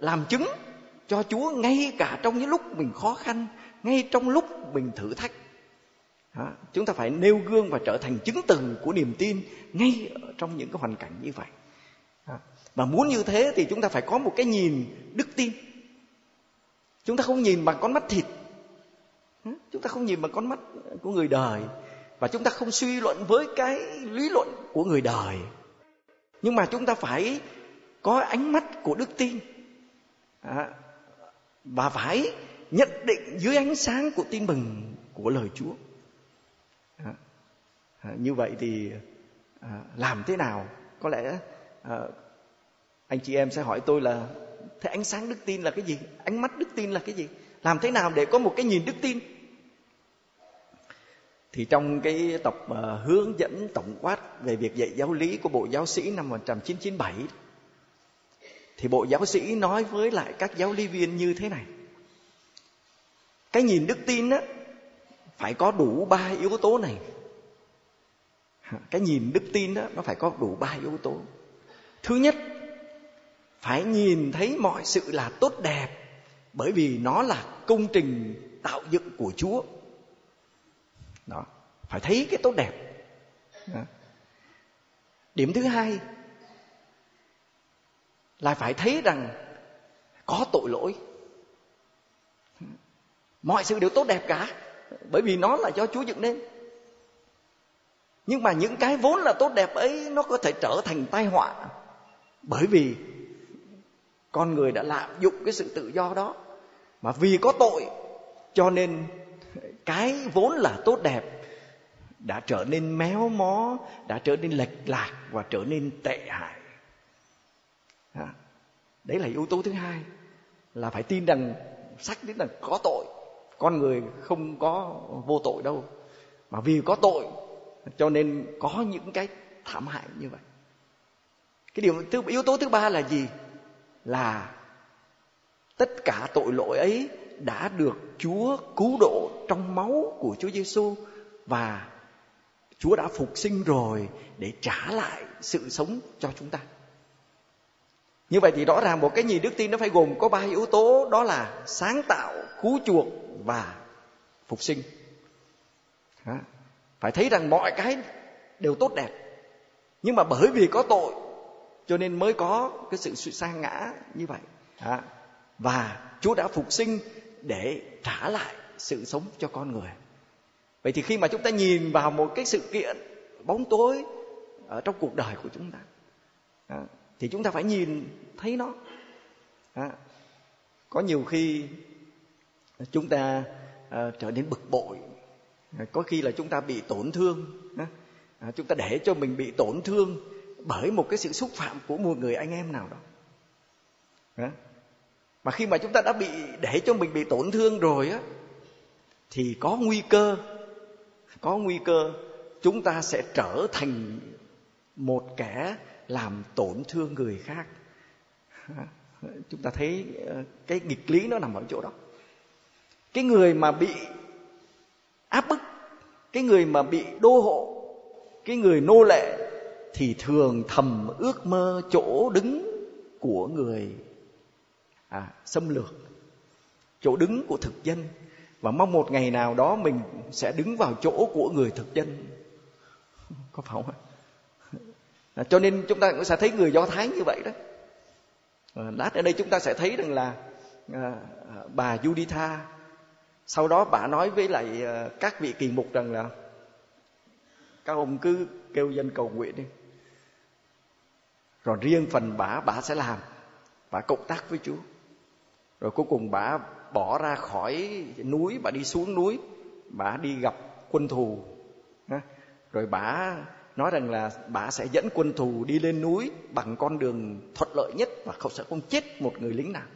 làm chứng cho Chúa ngay cả trong những lúc mình khó khăn ngay trong lúc mình thử thách. Đó, chúng ta phải nêu gương và trở thành chứng từ của niềm tin ngay trong những cái hoàn cảnh như vậy. Và muốn như thế thì chúng ta phải có một cái nhìn đức tin. Chúng ta không nhìn bằng con mắt thịt. Chúng ta không nhìn bằng con mắt của người đời. Và chúng ta không suy luận với cái lý luận của người đời. Nhưng mà chúng ta phải có ánh mắt của đức tin. Và phải nhận định dưới ánh sáng của tin mừng của lời Chúa. như vậy thì à, làm thế nào? Có lẽ à, anh chị em sẽ hỏi tôi là thế ánh sáng đức tin là cái gì? Ánh mắt đức tin là cái gì? Làm thế nào để có một cái nhìn đức tin? Thì trong cái tập uh, hướng dẫn tổng quát về việc dạy giáo lý của Bộ Giáo sĩ năm 1997 thì Bộ Giáo sĩ nói với lại các giáo lý viên như thế này. Cái nhìn đức tin á phải có đủ ba yếu tố này. Cái nhìn đức tin đó nó phải có đủ ba yếu tố. Thứ nhất, phải nhìn thấy mọi sự là tốt đẹp bởi vì nó là công trình tạo dựng của Chúa đó phải thấy cái tốt đẹp đó. điểm thứ hai là phải thấy rằng có tội lỗi. Mọi sự đều tốt đẹp cả, bởi vì nó là do chúa dựng nên. Nhưng mà những cái vốn là tốt đẹp ấy, nó có thể trở thành tai họa, bởi vì con người đã lạm dụng cái sự tự do đó. Mà vì có tội, cho nên cái vốn là tốt đẹp đã trở nên méo mó, đã trở nên lệch lạc và trở nên tệ hại. À, đấy là yếu tố thứ hai là phải tin rằng sách đến là có tội, con người không có vô tội đâu. Mà vì có tội, cho nên có những cái thảm hại như vậy. Cái điều thứ, yếu tố thứ ba là gì? Là tất cả tội lỗi ấy đã được Chúa cứu độ trong máu của Chúa Giêsu và Chúa đã phục sinh rồi để trả lại sự sống cho chúng ta. Như vậy thì rõ ràng một cái nhìn đức tin nó phải gồm có ba yếu tố đó là sáng tạo, cứu chuộc và phục sinh. Phải thấy rằng mọi cái đều tốt đẹp. Nhưng mà bởi vì có tội cho nên mới có cái sự sa ngã như vậy. Và Chúa đã phục sinh để trả lại sự sống cho con người vậy thì khi mà chúng ta nhìn vào một cái sự kiện bóng tối ở trong cuộc đời của chúng ta thì chúng ta phải nhìn thấy nó. Có nhiều khi chúng ta à, trở nên bực bội. Có khi là chúng ta bị tổn thương. À, chúng ta để cho mình bị tổn thương bởi một cái sự xúc phạm của một người anh em nào đó. Mà khi mà chúng ta đã bị để cho mình bị tổn thương rồi á thì có nguy cơ có nguy cơ chúng ta sẽ trở thành một kẻ làm tổn thương người khác. Chúng ta thấy ờ, cái nghịch lý nó nằm ở chỗ đó. Cái người mà bị áp bức cái người mà bị đô hộ cái người nô lệ thì thường thầm ước mơ chỗ đứng của người à, xâm lược chỗ đứng của thực dân. Và mong một ngày nào đó mình sẽ đứng vào chỗ của người thực dân. Có phải không à, cho nên chúng ta cũng sẽ thấy người do thái như vậy đó. À, lát ở đây chúng ta sẽ thấy rằng là à, à bà Juditha sau đó bà nói với lại à, các vị kỳ mục rằng là các ông cứ kêu dân cầu nguyện đi. Rồi riêng phần bà bà sẽ làm bà cộng tác với Chúa. Rồi cuối cùng bà bỏ ra khỏi núi bà đi xuống núi bà đi gặp quân thù rồi bà nói rằng là bà sẽ dẫn quân thù đi lên núi bằng con đường thuận lợi nhất và không sẽ không chết một người lính nào.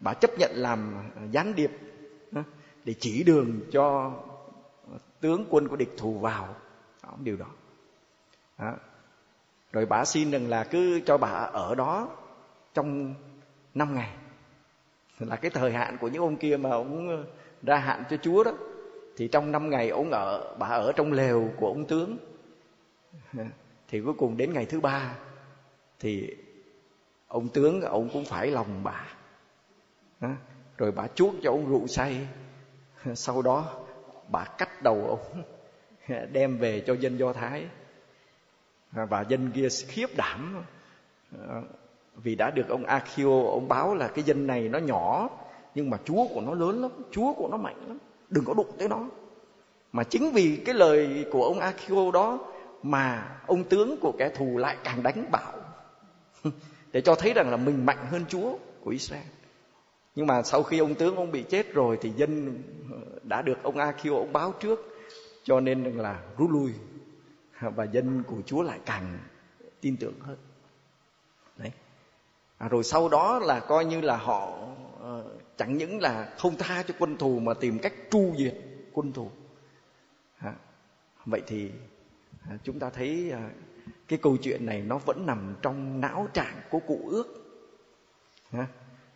Bà chấp nhận làm gián điệp để chỉ đường cho tướng quân của địch thù vào. Điều đó. Rồi bà xin rằng là cứ cho bà ở đó trong năm ngày. Là cái thời hạn của những ông kia mà ông ra hạn cho chúa đó thì trong năm ngày ông ở bà ở trong lều của ông tướng. Thì cuối cùng đến ngày thứ ba, thì ông tướng ông cũng phải lòng bà. Rồi bà chuốt cho ông rượu say. Sau đó bà cắt đầu ông, đem về cho dân do thái. Và dân kia khiếp đảm. Vì đã được ông Akio, ông báo là cái dân này nó nhỏ, nhưng mà chúa của nó lớn lắm, chúa của nó mạnh lắm đừng có đụng tới nó. Mà chính vì cái lời của ông Akio đó mà ông tướng của kẻ thù lại càng đánh bạo. Để cho thấy rằng là mình mạnh hơn chúa của Israel. Nhưng mà sau khi ông tướng ông bị chết rồi thì dân ờ, đã được ông Akio ông báo trước. Cho nên là rút lui. Và dân của chúa lại càng tin tưởng hơn. Đấy. À, rồi sau đó là coi như là họ chẳng những là không tha cho quân thù mà tìm cách tru diệt quân thù. À, vậy thì à, chúng ta thấy à, cái câu chuyện này nó vẫn nằm trong não trạng của cụ ước. À,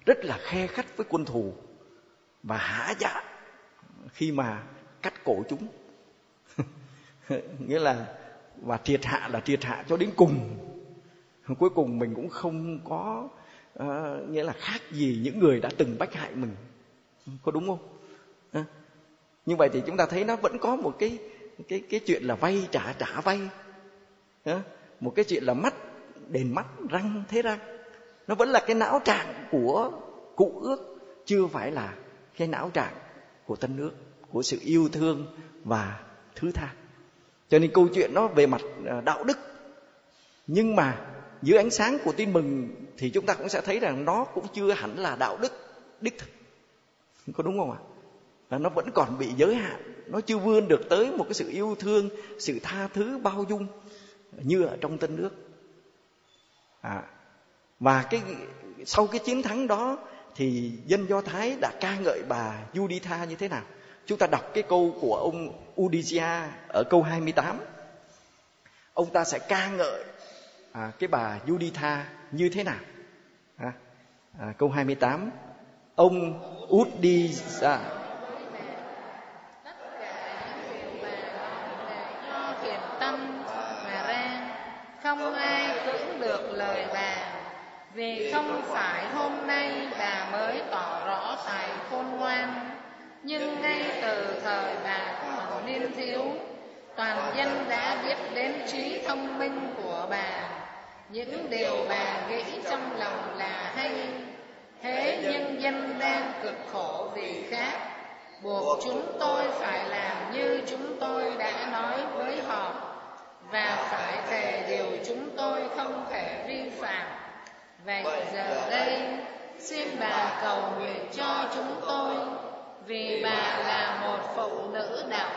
rất là khe khắt với quân thù và hả dạ khi mà cắt cổ chúng. Nghĩa là và triệt hạ là triệt hạ cho đến cùng. Cuối cùng mình cũng không có à, nghĩa là khác gì những người đã từng bách hại mình có đúng không à. như vậy thì chúng ta thấy nó vẫn có một cái cái cái chuyện là vay trả trả vay à. một cái chuyện là mắt đền mắt răng thế răng nó vẫn là cái não trạng của cụ ước chưa phải là cái não trạng của tân nước của sự yêu thương và thứ tha cho nên câu chuyện nó về mặt đạo đức nhưng mà dưới ánh sáng của tin mừng thì chúng ta cũng sẽ thấy rằng nó cũng chưa hẳn là đạo đức đích thực. Có đúng không ạ? Là nó vẫn còn bị giới hạn. Nó chưa vươn được tới một cái sự yêu thương sự tha thứ bao dung như ở trong tân nước. À, và cái sau cái chiến thắng đó thì dân do thái đã ca ngợi bà Juditha như thế nào? Chúng ta đọc cái câu của ông Udisia ở câu 28 ông ta sẽ ca ngợi à, cái bà Juditha như thế nào? À, à, câu 28 ông Udisia không ai cưỡng được lời bà. Vì không phải hôm nay bà mới tỏ rõ tài khôn ngoan. Nhưng ngay từ thời bà còn niên thiếu toàn dân đã biết đến trí thông minh của bà những điều bà nghĩ trong lòng là hay. Thế nhưng dân đang cực khổ vì khác. Buộc chúng tôi phải làm như chúng tôi đã nói với họ. Và phải thề điều chúng tôi không thể vi phạm. Vậy giờ đây xin bà cầu nguyện cho chúng tôi. vì bà là một phụ nữ đạo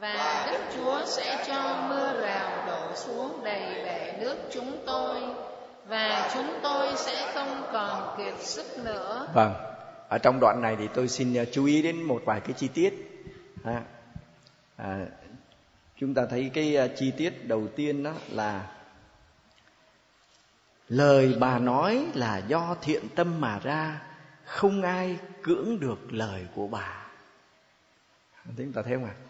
và Đức Chúa sẽ cho mưa rào đổ xuống đầy bể nước chúng tôi và chúng tôi sẽ không còn kiệt sức nữa. Vâng, ở trong đoạn này thì tôi xin ờ, chú ý đến một vài cái chi tiết. À, à, chúng ta thấy cái ờ, chi tiết đầu tiên đó là lời bà nói là do thiện tâm mà ra không ai cưỡng được lời của bà chúng ta thấy không ạ à,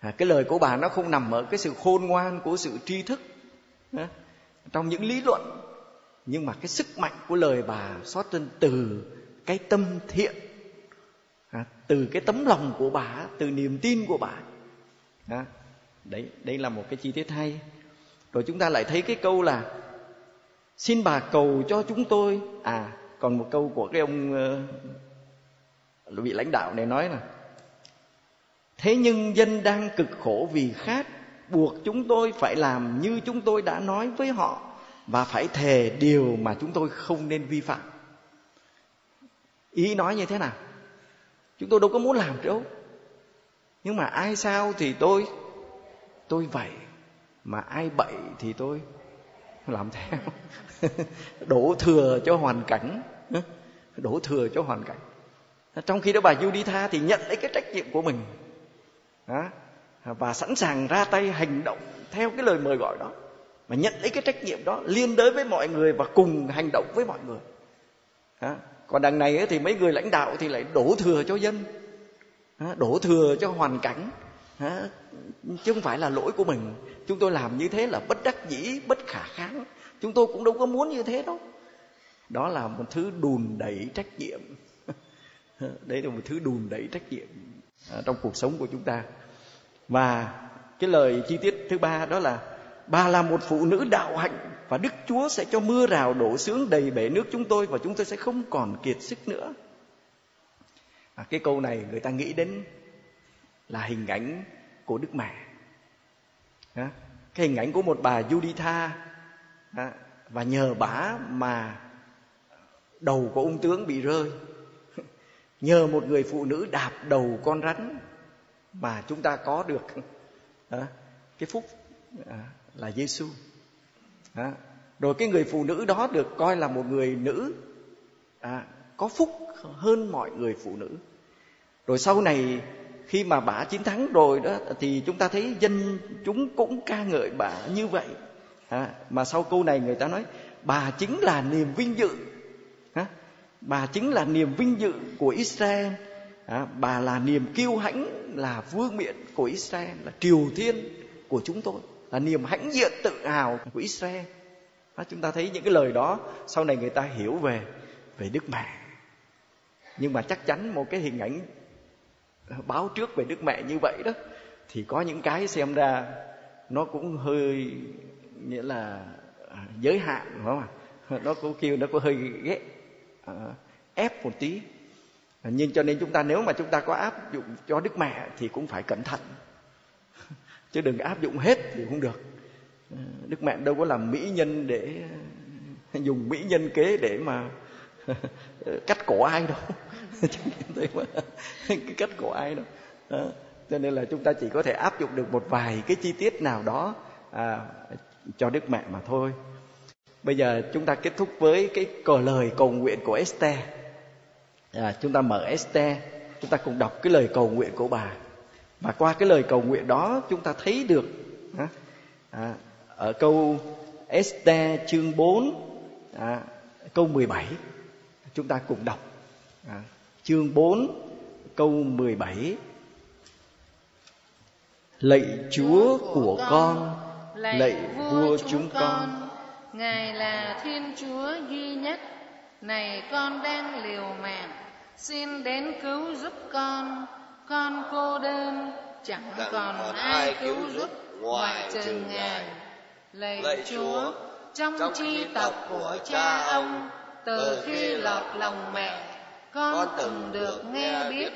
À, cái lời của bà nó không nằm ở cái sự khôn ngoan của sự tri thức à, trong những lý luận nhưng mà cái sức mạnh của lời bà xuất trên từ cái tâm thiện à, từ cái tấm lòng của bà từ niềm tin của bà. À, đấy đây là một cái chi tiết hay. Rồi chúng ta lại thấy cái câu là xin bà cầu cho chúng tôi. À còn một câu của cái ông uh, vị lãnh đạo này nói là thế nhưng dân đang cực khổ vì khát, buộc chúng tôi phải làm như chúng tôi đã nói với họ và phải thề điều mà chúng tôi không nên vi phạm. Ý nói như thế nào? Chúng tôi đâu có muốn làm đâu. Nhưng mà ai sao thì tôi tôi vậy, mà ai bậy thì tôi làm theo. Đổ thừa cho hoàn cảnh. Đổ thừa cho hoàn cảnh. Trong khi đó bà Juditha thì nhận lấy cái trách nhiệm của mình và sẵn sàng ra tay hành động theo cái lời mời gọi đó. Mà nhận lấy cái trách nhiệm đó liên đới với mọi người và cùng hành động với mọi người. Còn đằng này thì mấy người lãnh đạo thì lại đổ thừa cho dân. Đổ thừa cho hoàn cảnh. Chứ không phải là lỗi của mình. Chúng tôi làm như thế là bất đắc dĩ, bất khả kháng. Chúng tôi cũng đâu có muốn như thế đâu. Đó là một thứ đùn đẩy trách nhiệm. Đấy là một thứ đùn đẩy trách nhiệm à, trong cuộc sống của chúng ta và cái lời chi tiết thứ ba đó là bà là một phụ nữ đạo hạnh và đức chúa sẽ cho mưa rào đổ xuống đầy bể nước chúng tôi và chúng tôi sẽ không còn kiệt sức nữa. À, cái câu này người ta nghĩ đến là hình ảnh của đức mẹ. À, cái hình ảnh của một bà Juditha à, và nhờ bả mà đầu của ông tướng bị rơi. Nhờ một người phụ nữ đạp đầu con rắn mà chúng ta có được à, cái phúc à, là Giêsu à, rồi cái người phụ nữ đó được coi là một người nữ à, có phúc hơn mọi người phụ nữ. Rồi sau này khi mà bà chiến thắng rồi đó thì chúng ta thấy dân chúng cũng ca ngợi bà như vậy. À, mà sau câu này người ta nói bà chính là niềm vinh dự. À, bà chính là niềm vinh dự của Israel. À, bà là niềm kiêu hãnh là vương miện của Israel là triều thiên của chúng tôi là niềm hãnh diện tự hào của Israel. Đó, chúng ta thấy những cái lời đó sau này người ta hiểu về về Đức Mẹ. Nhưng mà chắc chắn một cái hình ảnh báo trước về Đức Mẹ như vậy đó thì có những cái xem ra nó cũng hơi nghĩa là à, giới hạn phải không ạ? Nó cũng kêu nó có hơi ghét à, ép một tí nhưng cho nên chúng ta nếu mà chúng ta có áp dụng cho Đức Mẹ thì cũng phải cẩn thận. Chứ đừng áp dụng hết thì không được. Đức Mẹ đâu có làm mỹ nhân để dùng mỹ nhân kế để mà cắt cổ ai đâu. Cái cắt cổ ai đâu. Đó. cho nên là chúng ta chỉ có thể áp dụng được một vài cái chi tiết nào đó à, cho Đức Mẹ mà thôi. Bây giờ chúng ta kết thúc với cái cờ lời cầu nguyện của Esther à, chúng ta mở Esther chúng ta cùng đọc cái lời cầu nguyện của bà. Và qua cái lời cầu nguyện đó chúng ta thấy được à, à ở câu Esther chương 4 à, câu 17 chúng ta cùng đọc. À, chương 4 câu 17 lạy Chúa của con lạy vua chúng con. Ngài là thiên chúa duy nhất này con đang liều mạng xin đến cứu giúp con. Con cô đơn chẳng còn ai cứu giúp ngoại trừ ngài. Lạy chúa trong chi tộc của cha ông từ khi lọt lòng mẹ con từng được nghe biết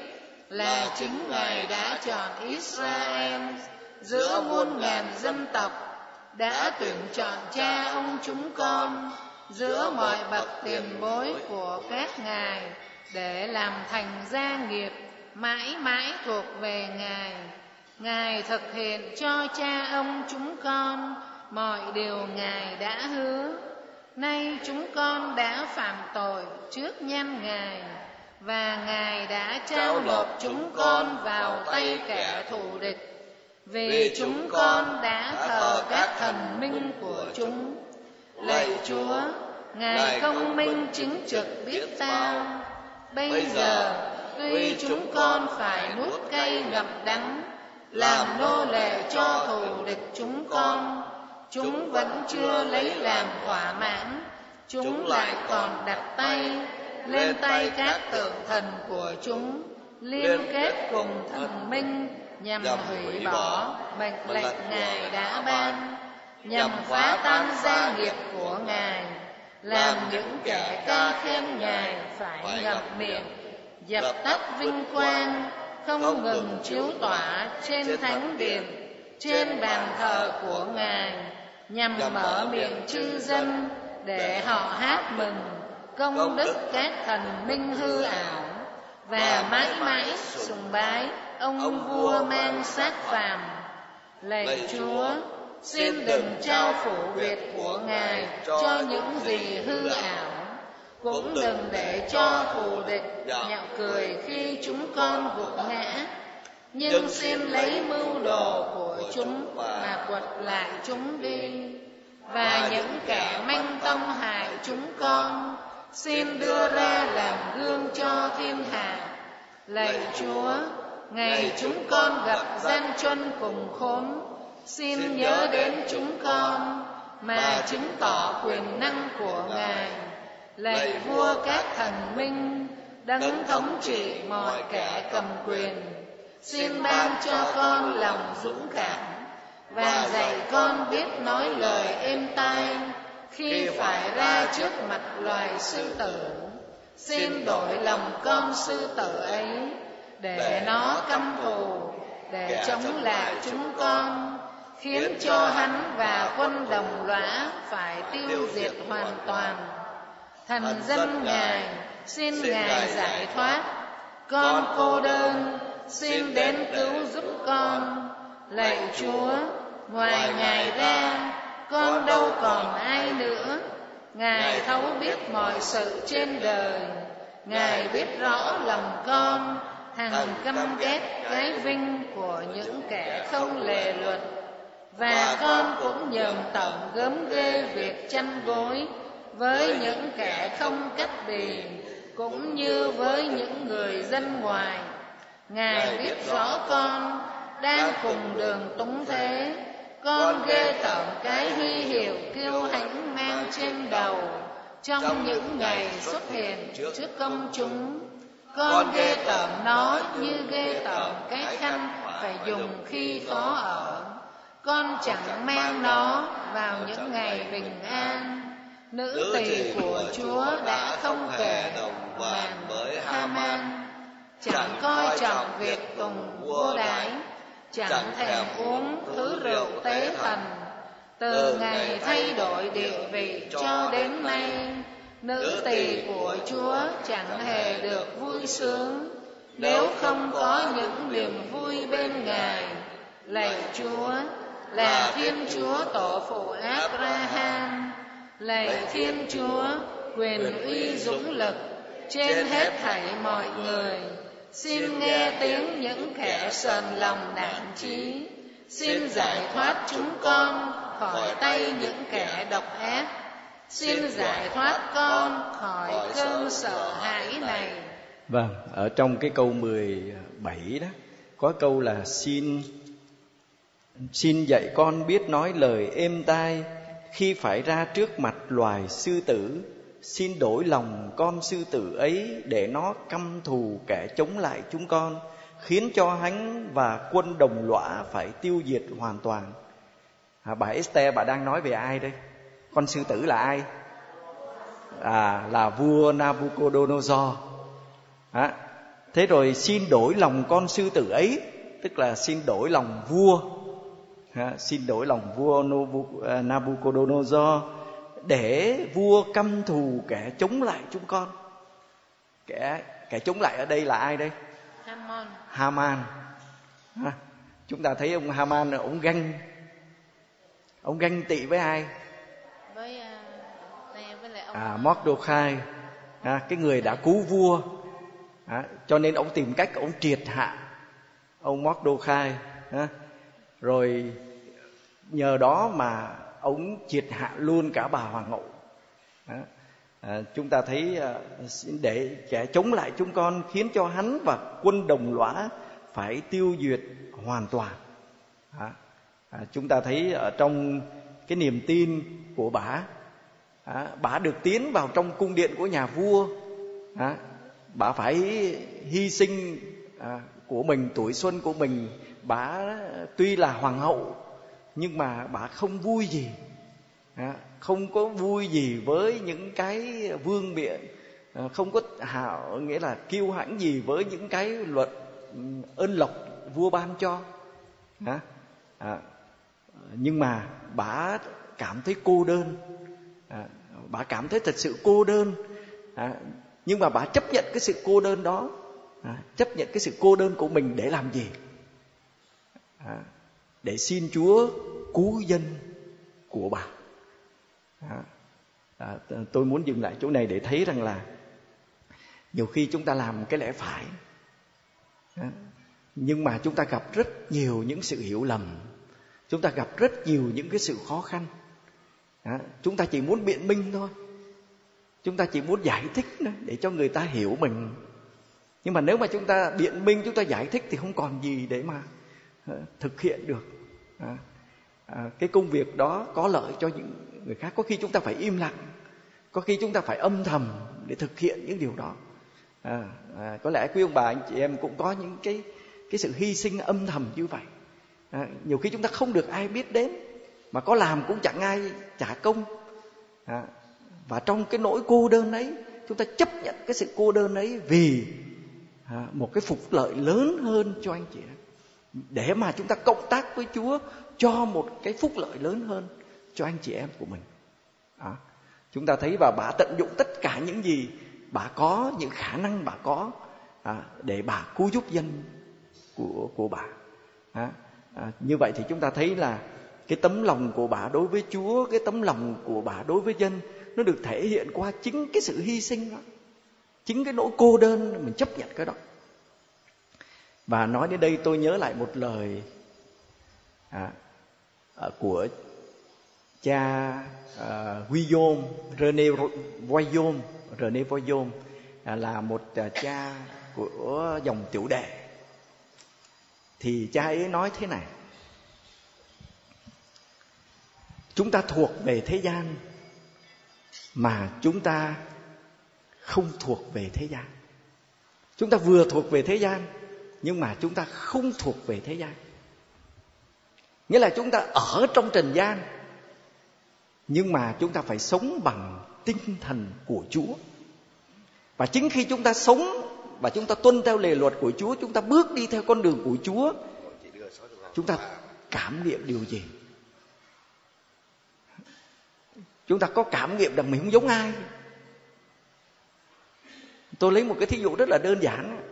là chính ngài đã chọn israel giữa muôn ngàn dân tộc đã tuyển chọn cha ông chúng con giữa mọi bậc tiền bối của các ngài để làm thành gia nghiệp mãi mãi thuộc về ngài. Ngài thực hiện cho cha ông chúng con mọi điều ngài đã hứa. Nay chúng con đã phạm tội trước nhân ngài và ngài đã trao nộp chúng con vào tay kẻ thù địch. vì chúng con đã thờ các thần minh của chúng lạy chúa ngài công minh chính trực biết bao. bây giờ tuy chúng con phải nuốt cay ngập đắng làm nô lệ cho thù địch chúng con. Chúng vẫn chưa lấy làm thỏa mãn. chúng lại còn đặt tay lên tay các tượng thần của chúng liên kết cùng thần minh nhằm hủy bỏ mệnh lệnh ngài đã ban nhằm phá tan gia nghiệp của ngài. Làm những kẻ ca khen ngài phải ngậm miệng dập tắt vinh quang không ngừng chiếu tỏa trên thánh điện trên bàn thờ của ngài nhằm mở miệng chư dân để họ hát mừng công đức các thần minh hư ảo và mãi mãi sùng bái ông vua mang xác phàm. lạy chúa xin đừng trao phủ việt của ngài cho những gì hư ảo. Cũng đừng để cho thù địch nhạo cười khi chúng con gục ngã. nhưng xin lấy mưu đồ của chúng mà quật lại chúng đi. và những kẻ manh tâm hại chúng con xin đưa ra làm gương cho thiên hạ. lạy chúa ngày chúng con gặp gian truân cùng khốn xin nhớ đến chúng con mà chứng tỏ quyền năng của ngài. Lạy vua các thần minh đấng thống trị mọi kẻ cầm quyền. xin ban cho con lòng dũng cảm và dạy con biết nói lời êm tai khi phải ra trước mặt loài sư tử. xin đổi lòng con sư tử ấy để nó căm thù để chống lại chúng con khiến cho hắn và quân đồng lõa phải tiêu diệt hoàn toàn. thần dân ngài xin ngài giải thoát. con cô đơn xin đến cứu giúp con. lạy chúa ngoài ngài ra con đâu còn ai nữa? ngài thấu biết mọi sự trên đời. ngài biết rõ lòng con hằng căm ghét cái vinh của những kẻ không lề luật và con cũng nhờn tận gớm ghê việc chăn gối với những kẻ không cách bì cũng như với những người dân ngoài. ngài biết rõ con đang cùng đường túng thế. con ghê tởm cái huy hiệu kiêu hãnh mang trên đầu. trong những ngày xuất hiện trước công chúng con ghê tởm nó như ghê tởm cái khăn phải dùng khi khó ở con chẳng mang nó vào những ngày bình an. nữ tỳ của chúa đã không kể đồng vàng với haman. Chẳng coi trọng việc tùng vua đái. chẳng thèm uống thứ rượu tế thần. từ ngày thay đổi địa vị cho đến nay nữ tỳ của chúa chẳng hề được vui sướng. nếu không có những niềm vui bên ngài lạy chúa là thiên chúa tổ phụ abraham lạy thiên chúa quyền uy dũng lực trên hết thảy mọi người. xin nghe tiếng những kẻ sờn lòng nản chí. xin giải thoát chúng con khỏi tay những kẻ độc ác. xin giải thoát con khỏi cơn sợ hãi này. vâng ở trong cái câu 17 đó có câu là xin xin dạy con biết nói lời êm tai. Khi phải ra trước mặt loài sư tử xin đổi lòng con sư tử ấy để nó căm thù kẻ chống lại chúng con khiến cho hắn và quân đồng lõa phải tiêu diệt hoàn toàn. À, bà Esther bà đang nói về ai đây? Con sư tử là ai? À là vua Nabucodonosor. À, thế rồi xin đổi lòng con sư tử ấy tức là xin đổi lòng vua à, xin đổi lòng vua à, Nabucodonosor để vua căm thù kẻ chống lại chúng con. Kẻ kẻ chống lại ở đây là ai đây? Haman. Haman. À, chúng ta thấy ông Haman ông ganh. Ông ganh tị với ai? Với uh, với lại ông à Mordecai. À, cái người đã cứu vua. À, cho nên ông tìm cách ông triệt hạ ông Mordecai. À, rồi nhờ đó mà ông triệt hạ luôn cả bà hoàng hậu. À, à, chúng ta thấy à, để kẻ chống lại chúng con khiến cho hắn và quân đồng lõa phải tiêu diệt hoàn toàn. À, à, chúng ta thấy ở trong cái niềm tin của bà à, bà được tiến vào trong cung điện của nhà vua. À, bà phải hy sinh à, của mình tuổi xuân của mình bà tuy là hoàng hậu nhưng mà bà không vui gì. À, không có vui gì với những cái vương miện à, không có hảo nghĩa là kiêu hãnh gì với những cái luật ừ, ơn lộc vua ban cho. À, à, nhưng mà bà cảm thấy cô đơn. À, bà cảm thấy thật sự cô đơn. À, nhưng mà bà chấp nhận cái sự cô đơn đó à, chấp nhận cái sự cô đơn của mình để làm gì? À, để xin Chúa cứu dân của bà. À, à, tôi muốn dừng lại chỗ này để thấy rằng là nhiều khi chúng ta làm cái lẽ phải. À, nhưng mà chúng ta gặp rất nhiều những sự hiểu lầm. Chúng ta gặp rất nhiều những cái sự khó khăn. À, chúng ta chỉ muốn biện minh thôi. Chúng ta chỉ muốn giải thích để cho người ta hiểu mình nhưng mà nếu mà chúng ta biện minh chúng ta giải thích thì không còn gì để mà ờ, thực hiện được. À, à, cái công việc đó có lợi cho những người khác. Có khi chúng ta phải im lặng có khi chúng ta phải âm thầm để thực hiện những điều đó. À, à, có lẽ quý ông bà anh chị em cũng có những cái cái sự hy sinh âm thầm như vậy. À, nhiều khi chúng ta không được ai biết đến mà có làm cũng chẳng ai trả công. À, và trong cái nỗi cô đơn ấy chúng ta chấp nhận cái sự cô đơn ấy vì À, một cái phục lợi lớn hơn cho anh chị em. Để mà chúng ta cộng tác với Chúa cho một cái phúc lợi lớn hơn cho anh chị em của mình. À, chúng ta thấy và bà tận dụng tất cả những gì bà có những khả năng bà có à, để bà cứu giúp dân của của bà. À, à, như vậy thì chúng ta thấy là cái tấm lòng của bà đối với chúa cái tấm lòng của bà đối với dân nó được thể hiện qua chính cái sự hy sinh đó chính cái nỗi cô đơn mình chấp nhận cái đó. Và nói đến đây tôi nhớ lại một lời à, à của cha à, Guillaume René Voyom René Voyom à, là một à, cha của dòng tiểu đệ. Thì cha ấy nói thế này chúng ta thuộc về thế gian mà chúng ta không thuộc về thế gian. Chúng ta vừa thuộc về thế gian, nhưng mà chúng ta không thuộc về thế gian. Nghĩa là chúng ta ở trong trần gian, nhưng mà chúng ta phải sống bằng tinh thần của chúa. Và chính khi chúng ta sống và chúng ta tuân theo lề luật của chúa, chúng ta bước đi theo con đường của chúa, chúng ta cảm nghiệm điều gì? Chúng ta có cảm nghiệm rằng mình không giống ai tôi lấy một cái thí dụ rất là đơn giản.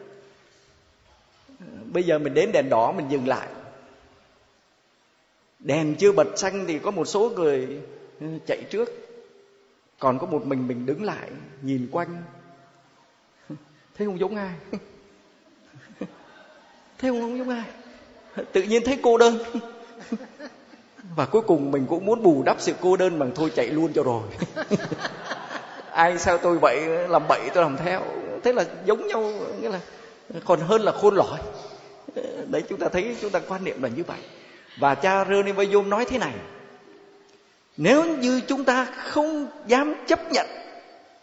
Bây giờ mình đến đèn đỏ mình dừng lại. Đèn chưa bật xanh thì có một số người chạy trước. Còn có một mình mình đứng lại nhìn quanh. Thấy không giống ai? Thấy không, không giống ai? Tự nhiên thấy cô đơn. Và cuối cùng mình cũng muốn bù đắp sự cô đơn bằng thôi chạy luôn cho rồi ai sao tôi bậy, làm bậy tôi làm theo. Thế là giống nhau, nghĩa là còn hơn là khôn lỏi. Đấy, chúng ta thấy, chúng ta quan niệm là như vậy. Và cha René Vayom nói thế này, nếu như chúng ta không dám chấp nhận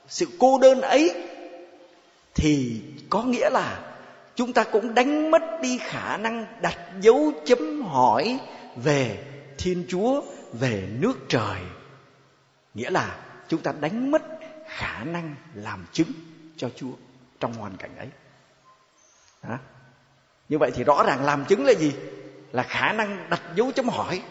sự cô đơn ấy, thì có nghĩa là chúng ta cũng đánh mất đi khả năng đặt dấu chấm hỏi về thiên chúa, về nước trời. Nghĩa là chúng ta đánh mất khả năng làm chứng cho chúa trong hoàn cảnh ấy. Đó. như vậy thì rõ ràng làm chứng là gì? Là khả năng đặt dấu chấm hỏi.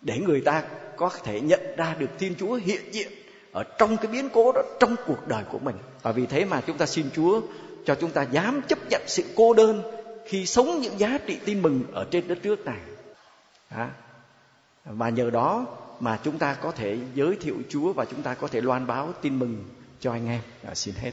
Để người ta có thể nhận ra được thiên chúa hiện diện ở trong cái biến cố đó, trong cuộc đời của mình. Và vì thế mà chúng ta xin chúa cho chúng ta dám chấp nhận sự cô đơn khi sống những giá trị tin mừng ở trên đất nước này. Và nhờ đó mà chúng ta có thể giới thiệu chúa và chúng ta có thể loan báo tin mừng cho anh em. À, xin hết.